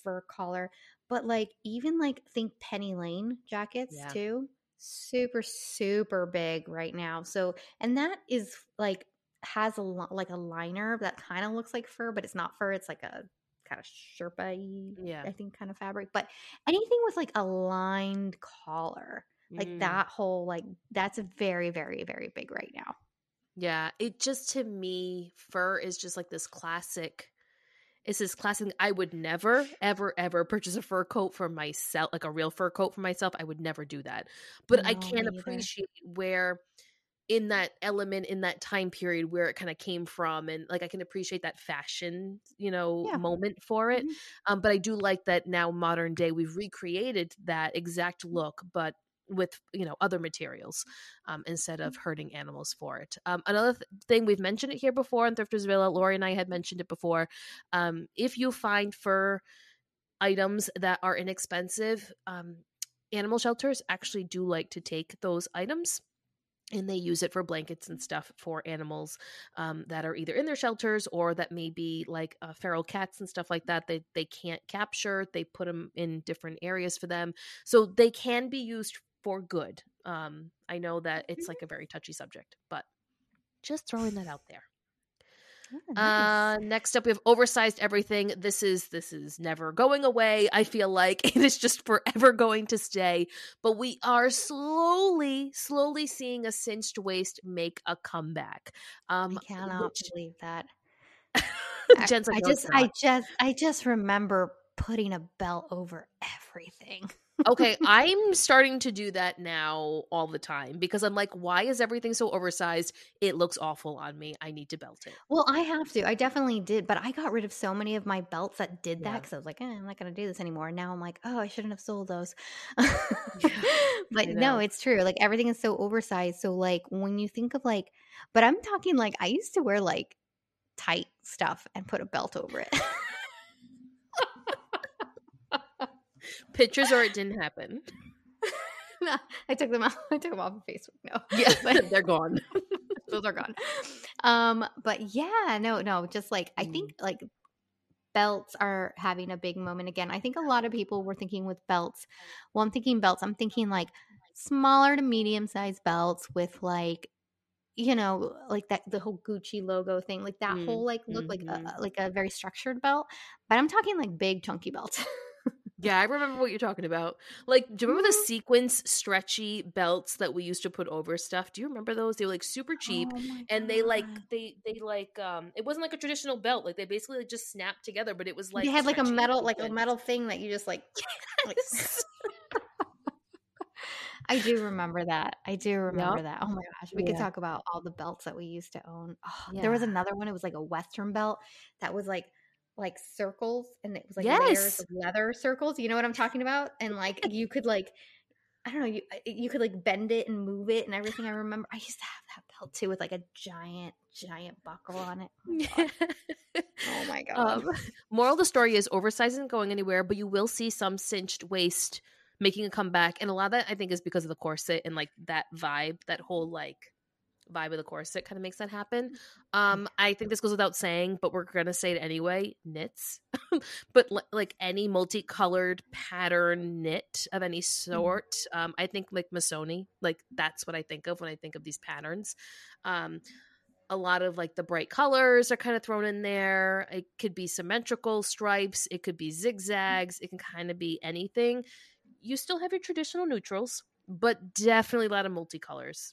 fur collar. But like even like think Penny Lane jackets Yeah. too. Super super big right now. So and that is like has a li- like a liner that kind of looks like fur, but it's not fur. It's like a kind of sherpa Yeah. I think kind of fabric. But anything with like a lined collar, like Mm. that whole like that's very very very big right now. Yeah, it just to me, fur is just like this classic. It's this classic. I would never, ever, ever purchase a fur coat for myself, like a real fur coat for myself. I would never do that. But I can appreciate where, in that element, in that time period, where it kind of came from, and like I can appreciate that fashion, you know, Yeah. moment for it. Mhm. Um, but I do like that now, modern day, we've recreated that exact look, but with you know other materials um, instead of hurting animals for it. Um, another th- thing we've mentioned it here before in Thrifters Villa, Lori and I had mentioned it before. Um, if you find fur items that are inexpensive, um, animal shelters actually do like to take those items. And they use it for blankets and stuff for animals um, that are either in their shelters or that may be like uh, feral cats and stuff like that. They they can't capture. They put them in different areas for them, so they can be used for good. Um, I know that it's like a very touchy subject, but just throwing that out there. Oh, Uh, next up, we have oversized everything. This is this is never going away. I feel like it is just forever going to stay. But we are slowly, slowly seeing a cinched waist make a comeback. Um, I cannot which- believe that. I- Jen's like, I "No, it's just I just I just remember putting a belt over everything. Okay, I'm starting to do that now all the time because I'm like, why is everything so oversized? It looks awful on me. I need to belt it. Well, I have to. I definitely did, but I got rid of so many of my belts that did that because I was like, eh, I'm not going to do this anymore. And now I'm like, oh, I shouldn't have sold those. but no, it's true. Like everything is so oversized. So like when you think of like, but I'm talking like I used to wear like tight stuff and put a belt over it. Pictures or it didn't happen. No, I took them out. I took them off of Facebook. No, Yeah, But- they're gone. those are gone. Um, but yeah, no, no, just like I Mm. think like belts are having a big moment again. I think a lot of people were thinking with belts. Well, I'm thinking belts. I'm thinking like smaller to medium sized belts with like you know like that the whole Gucci logo thing, like that Mm, whole like look like mhm. a, like a very structured belt. But I'm talking like big chunky belts. Yeah, I remember what you're talking about. Like, do you remember the Mhm. sequence stretchy belts that we used to put over stuff? Do you remember those? They were like super cheap. Oh and they like they they like um it wasn't like a traditional belt like they basically like, just snapped together but it was like they had like a metal like a metal thing that you just like like I do remember that. I do remember that. Oh my gosh. We could talk about all the belts that we used to own. Oh, There was another one. It was like a Western belt that was like like circles and it was like layers of leather circles. You know what I'm talking about? And like you could like I don't know, you you could like bend it and move it and everything. I remember I used to have that belt too with like a giant, giant buckle on it. Oh my god. Oh my god. um, moral of the story is oversized isn't going anywhere but you will see some cinched waist making a comeback and a lot of that i think is because of the corset and like that vibe that whole like vibe of the course corset kind of makes that happen. Um i think this goes without saying but we're gonna say it anyway knits. But li- like any multicolored pattern knit of any sort um i think like Missoni like that's what i think of when i think of these patterns. Um a lot of like the bright colors are kind of thrown in there. It could be symmetrical stripes it could be zigzags it can kind of be anything. You still have your traditional neutrals but definitely a lot of multicolors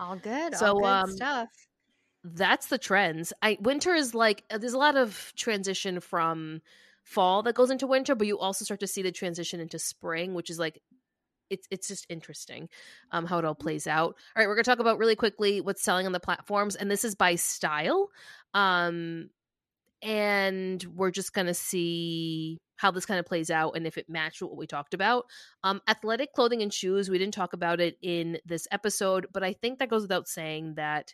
All good. So, all good um, stuff. that's the trends i winter is like uh, there's a lot of transition from fall that goes into winter, but you also start to see the transition into spring, which is like it's it's just interesting um, how it all plays out. All right, we're gonna talk about really quickly what's selling on the platforms, and this is by style. Um, and we're just gonna see how this kind of plays out and if it matched what we talked about. Um, athletic clothing and shoes, we didn't talk about it in this episode, but I think that goes without saying that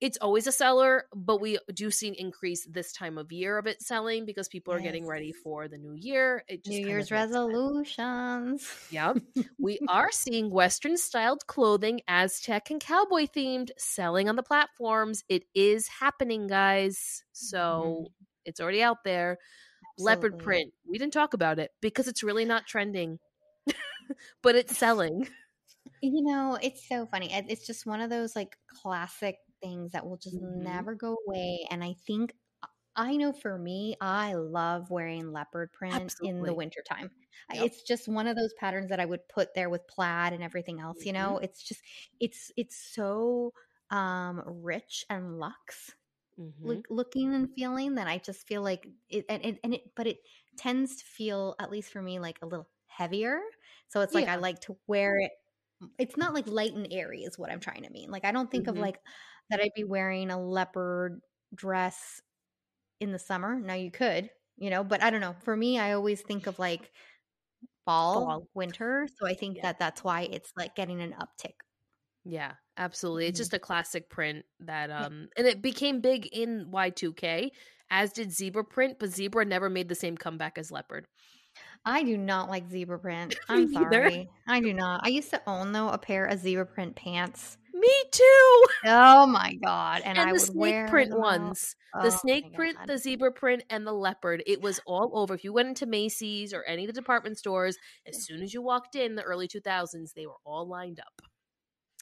it's always a seller, but we do see an increase this time of year of it selling because people are getting ready for the new year. It just New Year's of makes sense. resolutions. Yep. we are seeing Western styled clothing, Aztec and cowboy themed, selling on the platforms. It is happening, guys. So it's already out there. Leopard print. We didn't talk about it because it's really not trending, but it's selling. You know, it's so funny. It's just one of those like classic things that will just Mhm. never go away. And I think I know for me, I love wearing leopard print in the wintertime. Yep. It's just one of those patterns that I would put there with plaid and everything else, you know? Mm-hmm. It's just it's it's so um rich and luxe Mhm. look, looking and feeling that I just feel like it and, and, and it but it tends to feel at least for me like a little heavier so it's like I like to wear it it's not like light and airy is what I'm trying to mean like I don't think Mhm. of like that I'd be wearing a leopard dress in the summer now you could you know but I don't know for me I always think of like fall, Fall. winter so I think Yeah. that that's why it's like getting an uptick Yeah, absolutely. It's Mhm. just a classic print that um and it became big in Y2K as did zebra print, but zebra never made the same comeback as leopard. I do not like zebra print. I'm sorry. I do not. I used to own though a pair of zebra print pants. Me too. Oh my god! And, And, I the would snake print them ones. Oh the snake print, God. the zebra print, and the leopard. It was all over. If you went into Macy's or any of the department stores, as soon as you walked in the early 2000s, they were all lined up.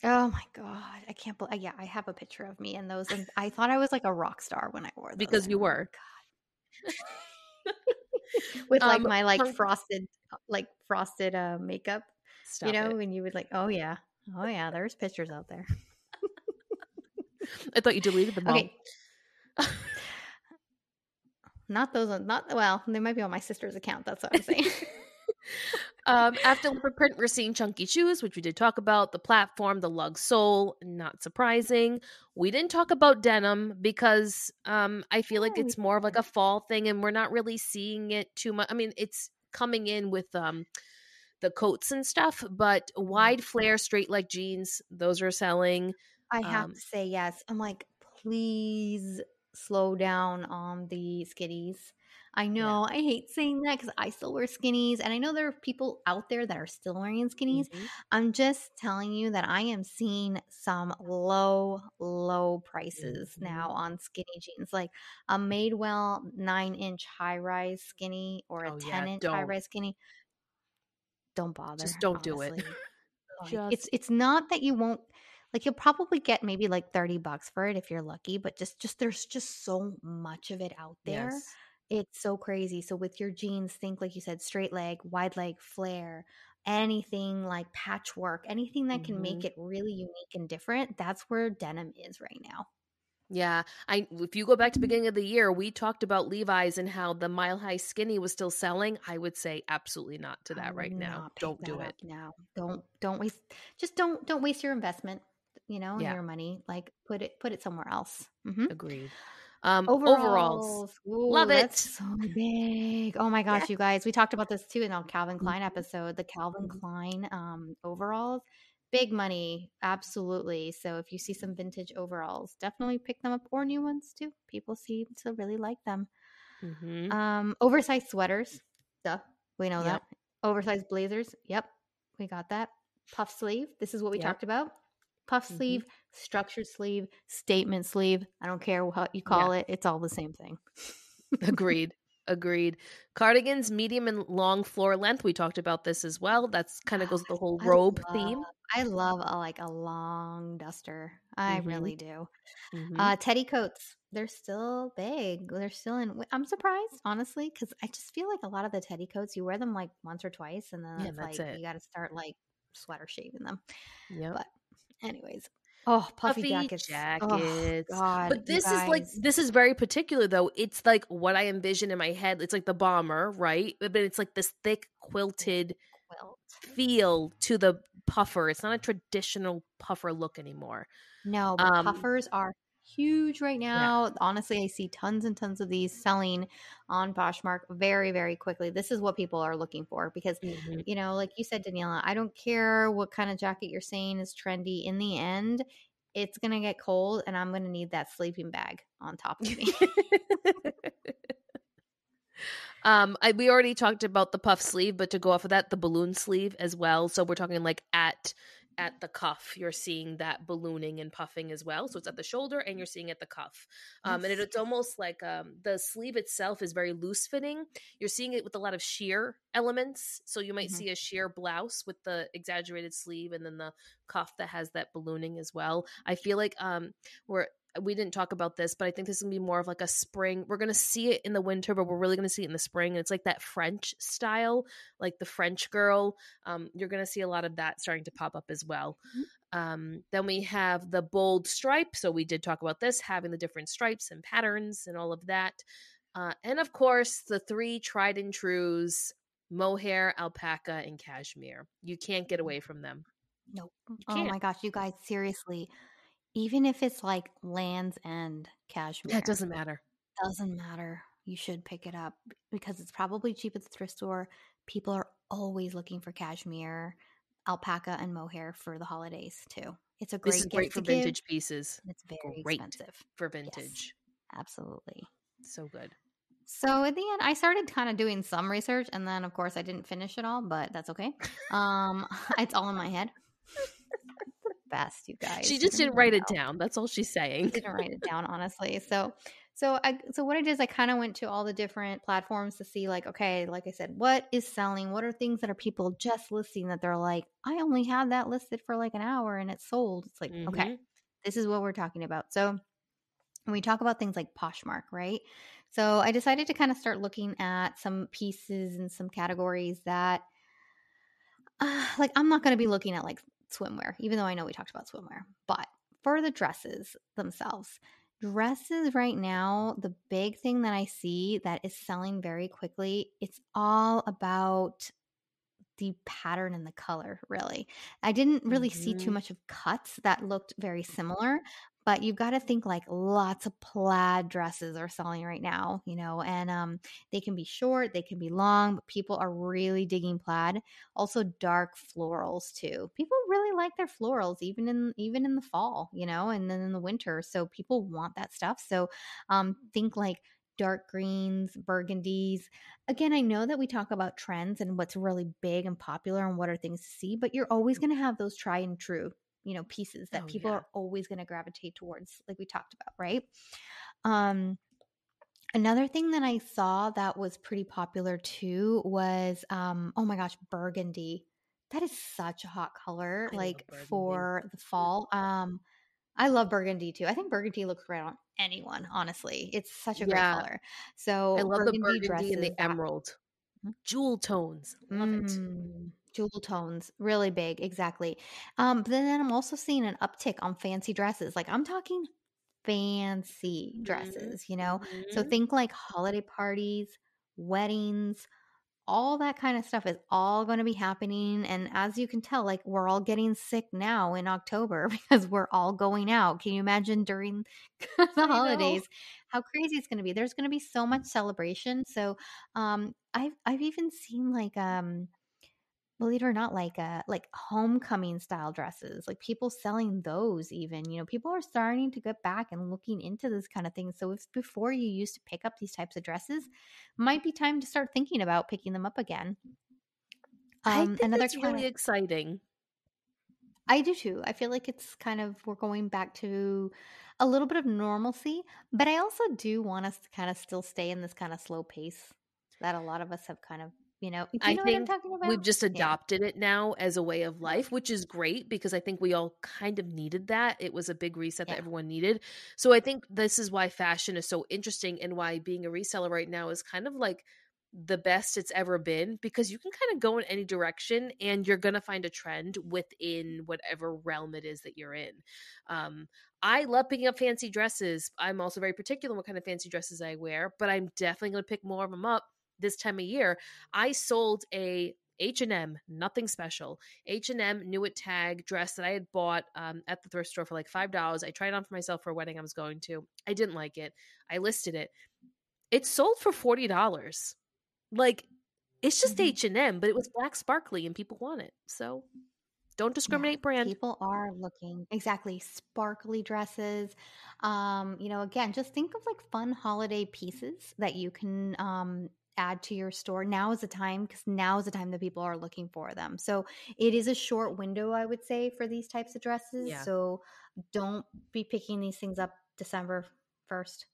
Oh my god! I can't believe. Yeah, I have a picture of me in those, and I thought I was like a rock star when I wore those. Because you were. God. With like Um, my like frosted, like frosted uh makeup. Stop you know, it. when you would like, oh yeah, oh yeah, there's pictures out there. I thought you deleted them all. Okay. Not those, not well. They might be on my sister's account. That's what I'm saying. Um, after leopard print, we're seeing chunky shoes, which we did talk about. The platform, the lug sole, not surprising. We didn't talk about denim because um, I feel like Oh, it's more of like a fall thing, and we're not really seeing it too much. I mean, it's coming in with um, the coats and stuff, but wide flare, straight leg jeans, those are selling. I have Um, to say yes. I'm like, please slow down on the skinnies. I know I hate saying that because I still wear skinnies, and I know there are people out there that are still wearing skinnies. Mhm. I'm just telling you that I am seeing some low, low prices now Mhm. on skinny jeans, like a Madewell nine inch high rise skinny or a Oh, yeah, 10 inch high don't. rise skinny. Don't bother. Just don't do it. Just it's it's not that you won't like you'll probably get maybe like 30 bucks for it if you're lucky, but just just there's just so much of it out there. yes. It's so crazy. So with your jeans, think like you said, straight leg, wide leg, flare, anything like patchwork, anything that can make Mhm. it really unique and different. That's where denim is right now. Yeah, I if you go back to beginning of the year, we talked about Levi's and how the mile high skinny was still selling. I would say absolutely not to that right now. Don't do it. now. Don't don't waste just don't don't waste your investment, you know, Yeah. your money. Like put it put it somewhere else. hmm Agreed. Um, overalls. Overalls. Ooh, Love it. so big. Oh my gosh, you guys. We talked about this too in our Calvin Klein episode. The Calvin Mhm. Klein um, overalls. Big money. Absolutely. So if you see some vintage overalls, definitely pick them up or new ones too. People seem to really like them. Mhm. Um, oversized sweaters. Duh. We know Yep. that. Oversized blazers. Yep. We got that. Puff sleeve. This is what we Yep. talked about. Puff Mhm. sleeve, structured sleeve, statement sleeve. I don't care what you call it. It's all the same thing. Agreed. Agreed. Cardigans, medium and long floor length. We talked about this as well. That's kind of goes with the whole I robe love- theme. I love a, like a long duster. I Mhm. really do. Mhm. Uh, teddy coats. They're still big. They're still in. I'm surprised, honestly, because I just feel like a lot of the teddy coats you wear them like once or twice, and then Yeah, it's like it. you got to start like sweater shaving them. yep. but- Anyways, Oh, puffy, puffy jackets. jackets. Oh, God, but this is like this is very particular though. It's like what I envision in my head. It's like the bomber, right? But it's like this thick quilted quilt. feel to the puffer. It's not a traditional puffer look anymore. No, but Um, puffers are huge right now. Honestly, I see tons and tons of these selling on Poshmark very, very quickly. This is what people are looking for because, you know, like you said, Daniela, I don't care what kind of jacket you're saying is trendy. In the end, it's going to get cold and I'm going to need that sleeping bag on top of me. um, I, we already talked about the puff sleeve, but to go off of that, the balloon sleeve as well. So we're talking like at at the cuff, you're seeing that ballooning and puffing as well. So it's at the shoulder, and you're seeing at the cuff. Um, and it, it's almost like um, the sleeve itself is very loose fitting. You're seeing it with a lot of sheer elements. So you might Mhm. see a sheer blouse with the exaggerated sleeve, and then the cuff that has that ballooning as well. I feel like um, we're we didn't talk about this, but I think this is gonna be more of like a spring. We're gonna see it in the winter, but we're really gonna see it in the spring. And it's like that French style, like the French girl. Um, you're gonna see a lot of that starting to pop up as well. Um, then we have the bold stripe. So we did talk about this, having the different stripes and patterns and all of that. Uh, and of course, the three tried and trues mohair, alpaca, and cashmere. You can't get away from them. Nope. Oh my gosh, you guys, seriously. Even if it's like Lands End cashmere, Yeah, it doesn't matter. doesn't matter. You should pick it up because it's probably cheap at the thrift store. People are always looking for cashmere, alpaca, and mohair for the holidays too. It's a great This is gift great for to give, vintage pieces. it's very Great expensive. For vintage. Absolutely. So good. So at the end, I started kind of doing some research, and then of course I didn't finish it all, but that's okay. Um, it's all in my head. Best, you guys. She just didn't write it down. That's all she's saying. didn't write it down honestly so so i so what i did is i kind of went to all the different platforms to see like okay like i said what is selling what are things that are people just listing that they're like i only had that listed for like an hour and it's sold it's like okay Mhm. this is what we're talking about so when we talk about things like poshmark right so i decided to kind of start looking at some pieces and some categories that uh, like i'm not going to be looking at like swimwear even though i know we talked about swimwear but for the dresses themselves dresses right now the big thing that i see that is selling very quickly it's all about the pattern and the color really i didn't really see too Mhm. much of cuts that looked very similar but you've got to think like lots of plaid dresses are selling right now you know and um they can be short they can be long but people are really digging plaid. Also dark florals too. People really like their florals even in even in the fall you know and then in the winter so people want that stuff. So um think like dark greens burgundies. Again i know that we talk about trends and what's really big and popular and what are things to see but you're always going to have those try and true you know pieces that Oh, people yeah. are always going to gravitate towards like we talked about right um Another thing that I saw that was pretty popular too was um oh my gosh, burgundy. That is such a hot color I like for the fall. Um I love burgundy too. I think burgundy looks great on anyone, honestly. It's such a great Yeah. color. So I love the burgundy and the emerald. Mhm. Jewel tones. Love it. Jewel tones, really big, exactly. Um, but then I'm also seeing an uptick on fancy dresses. Like I'm talking fancy Mhm, dresses, you know. So Mhm. think like holiday parties, weddings, all that kind of stuff is all going to be happening. And as you can tell, like we're all getting sick now in October because we're all going out. Can you imagine during the holidays how crazy it's going to be? There's going to be so much celebration. So um, I've I've even seen like um believe it or not like uh like homecoming style dresses like people selling those even you know people are starting to get back and looking into this kind of thing so if before you used to pick up these types of dresses might be time to start thinking about picking them up again I Um, think another it's really kinda- exciting. I do too. I feel like it's kind of we're going back to a little bit of normalcy, but I also do want us to kind of still stay in this kind of slow pace that a lot of us have kind of, you know, you I know think? We've just Yeah. adopted it now as a way of life, which is great because I think we all kind of needed that. It was a big reset that everyone needed. So I think this is why fashion is so interesting and why being a reseller right now is kind of like the best it's ever been because you can kind of go in any direction and you're going to find a trend within whatever realm it is that you're in. Um, I love picking up fancy dresses. I'm also very particular what kind of fancy dresses I wear, but I'm definitely going to pick more of them up this time of year. I sold a H&M, nothing special. H&M knew it tag dress that I had bought um, at the thrift store for like $5. I tried on for myself for a wedding I was going to. I didn't like it. I listed it. It sold for $40. Like it's just Mhm. H&M, but it was black sparkly and people want it. So don't discriminate Yeah, brand. People are looking exactly sparkly dresses. Um, you know, again, just think of like fun holiday pieces that you can um add to your store. Now is the time because now is the time that people are looking for them. So it is a short window, I would say, for these types of dresses. Yeah. So don't be picking these things up December first,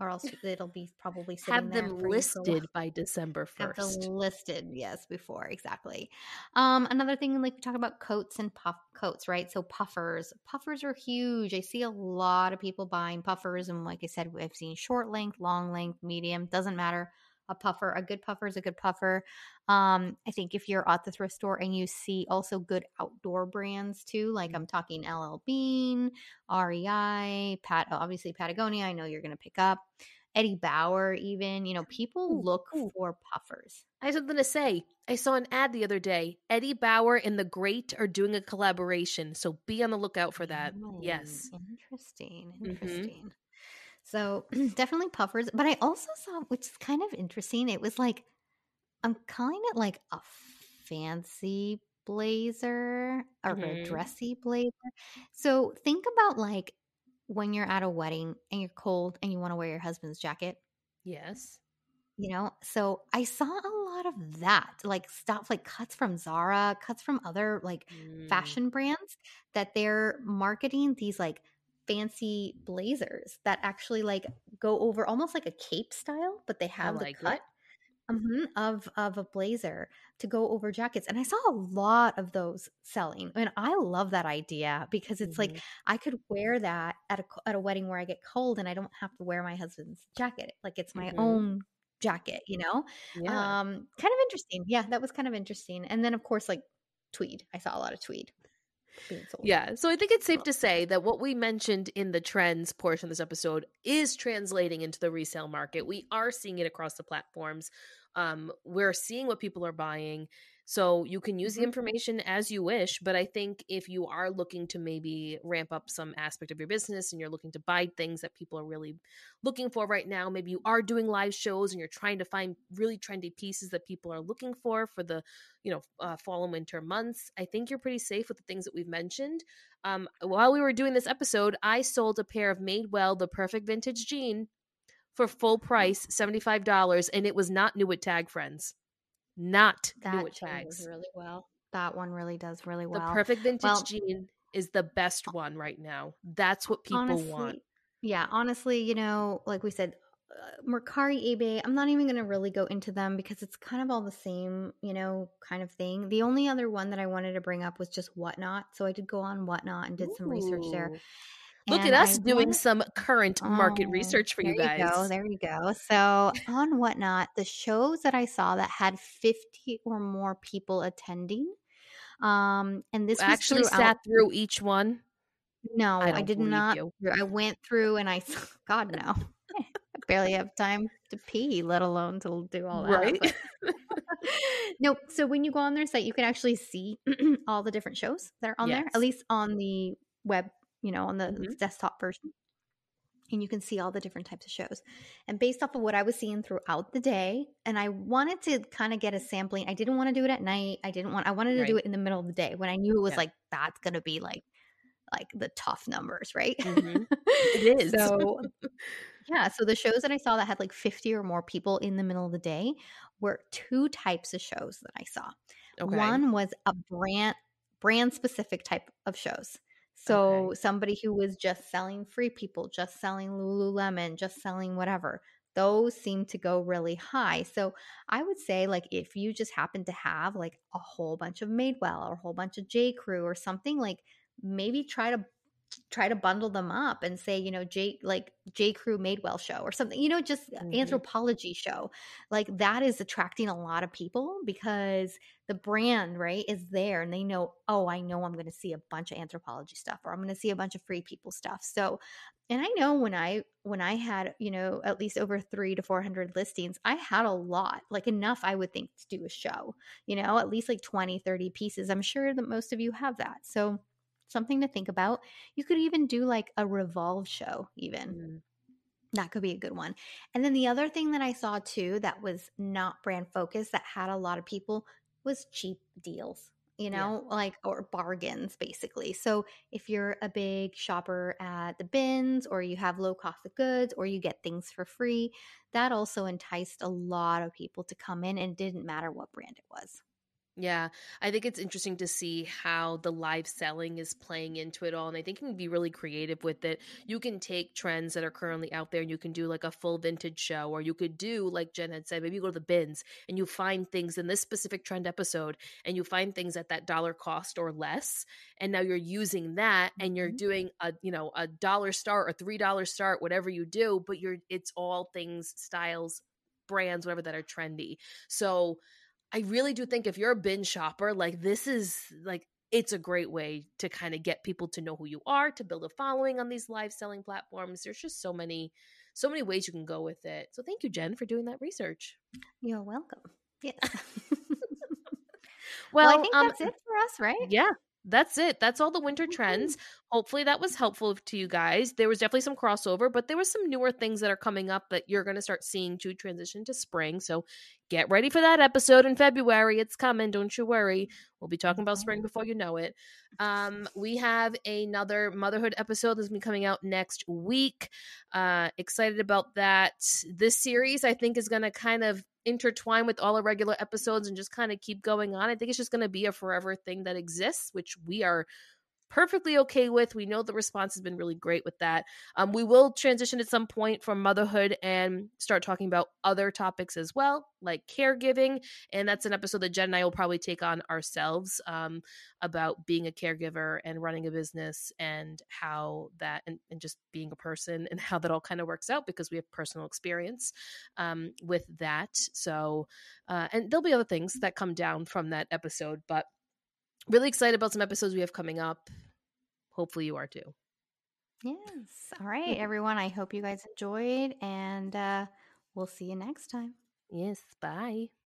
or else it'll be probably Have them for you for a while. listed by December Have them 1st. listed, yes, before exactly. Um, another thing, like we talk about coats and puff coats, right? So puffers, puffers are huge. I see a lot of people buying puffers, and like I said, I've seen short length, long length, medium. Doesn't matter. A puffer, a good puffer is a good puffer. Um, I think if you're at the thrift store and you see also good outdoor brands too, like I'm talking LL Bean, REI, Pat, obviously Patagonia. I know you're going to pick up. Eddie Bauer, even you know, people look ooh. for puffers. I have something to say. I saw an ad the other day. Eddie Bauer and The Great are doing a collaboration, so be on the lookout for that. Yes. interesting, Interesting. Mhm. So definitely puffers. But I also saw, which is kind of interesting, it was like, I'm calling it like a fancy blazer or a Mhm. dressy blazer. So think about like when you're at a wedding and you're cold and you want to wear your husband's jacket. Yes. You know, so I saw a lot of that, like stuff like cuts from Zara, cuts from other like Mm, fashion brands that they're marketing these like fancy blazers that actually like go over almost like a cape style, but they have like the cut it. mhm, of of a blazer to go over jackets. And I saw a lot of those selling, and I love that idea because it's like Mhm. I could wear that at a at a wedding where I get cold and I don't have to wear my husband's jacket. Like it's my Mhm. own jacket, you know. yeah. Um, kind of interesting. Yeah, that was kind of interesting. And then of course, like tweed. I saw a lot of tweed being sold. Yeah. So I think it's safe to say that what we mentioned in the trends portion of this episode is translating into the resale market. We are seeing it across the platforms. Um, we're seeing what people are buying. So you can use the Mhm. information as you wish, but I think if you are looking to maybe ramp up some aspect of your business and you're looking to buy things that people are really looking for right now, maybe you are doing live shows and you're trying to find really trendy pieces that people are looking for for the you know uh, fall and winter months i think you're pretty safe with the things that we've mentioned. Um, while we were doing this episode i sold a pair of madewell the perfect vintage jean for full price $75 and it was not new at tag friends not that at shows tags really well. That one really does really well. the perfect vintage well- jean is the best one right now that's what people honestly, want Yeah, honestly, you know, like we said, uh, Mercari, eBay. I'm not even going to really go into them because it's kind of all the same, you know, kind of thing. The only other one that I wanted to bring up was just Whatnot. So I did go on Whatnot and did some research there. Look at us I doing wanna- some current market Oh, research for you guys go. There you go. So on Whatnot, the shows that I saw that had 50 or more people attending. Um, and this was actually throughout sat through each one No, I I, did not. you. I went through and I, God no, I barely have time to pee, let alone to do all that. Right? but- no, so when you go on their site, you can actually see all the different shows that are on there, at least on the web, you know, on the Mhm. desktop version. And you can see all the different types of shows. And based off of what I was seeing throughout the day, and I wanted to kind of get a sampling. I didn't want to do it at night. I didn't want, I wanted to do it in the middle of the day when I knew it was Yeah. like, that's going to be like, like the tough numbers, right? Mhm. It is. So, yeah. So the shows that I saw that had like 50 or more people in the middle of the day were two types of shows that I saw. Okay. One was a brand brand specific type of shows. So Okay. somebody who was just selling free people, just selling Lululemon, just selling whatever. Those seem to go really high. So I would say like if you just happen to have like a whole bunch of Madewell or a whole bunch of J Crew or something like maybe try to try to bundle them up and say, you know, J like J. Crew Madewell show or something, you know, just mm-hmm. Anthropologie show. Like that is attracting a lot of people because the brand, right, is there and they know, oh, I know I'm going to see a bunch of Anthropologie stuff or I'm going to see a bunch of free people stuff. So, and I know when I when I had, you know, at least over 3 to 400 listings, I had a lot, like enough I would think to do a show, you know, at least like 20, 30 pieces. I'm sure that most of you have that. So, something to think about. You could even do like a revolve show, even. Mm. That could be a good one. And then the other thing that I saw too that was not brand focused that had a lot of people was cheap deals, you know, yeah. like or bargains basically. So if you're a big shopper at the bins or you have low cost of goods or you get things for free, that also enticed a lot of people to come in and didn't matter what brand it was. Yeah, I think it's interesting to see how the live selling is playing into it all. And I think you can be really creative with it. You can take trends that are currently out there and you can do like a full vintage show, or you could do, like Jen had said, maybe you go to the bins and you find things in this specific trend episode and you find things at that dollar cost or less. And now you're using that and you're mm-hmm. doing a, you know, a dollar start or three dollar start, whatever you do, but you're, it's all things, styles, brands, whatever that are trendy. So, I really do think if you're a bin shopper, like this is like it's a great way to kind of get people to know who you are, to build a following on these live selling platforms. There's just so many so many ways you can go with it. So thank you Jen for doing that research. You're welcome. Yeah. well, well, I think um, that's it for us, right? Yeah, that's it. That's all the winter trends. Hopefully that was helpful to you guys. There was definitely some crossover, but there was some newer things that are coming up that you're going to start seeing to transition to spring. So get ready for that episode in February. It's coming, don't you worry. We'll be talking about spring before you know it. Um, we have another motherhood episode that's been coming out next week. Uh, excited about that. This series, I think, is going to kind of intertwine with all our regular episodes and just kind of keep going on. I think it's just going to be a forever thing that exists, which we are perfectly okay with. We know the response has been really great with that. Um, we will transition at some point from motherhood and start talking about other topics as well, like caregiving. And that's an episode that Jen and I will probably take on ourselves um, about being a caregiver and running a business and how that, and, and, just being a person and how that all kind of works out because we have personal experience um, with that. So, uh, and there'll be other things that come down from that episode, but really excited about some episodes we have coming up. Hopefully, you are too. Yes. All right, everyone. I hope you guys enjoyed, and uh, we'll see you next time. Yes. Bye.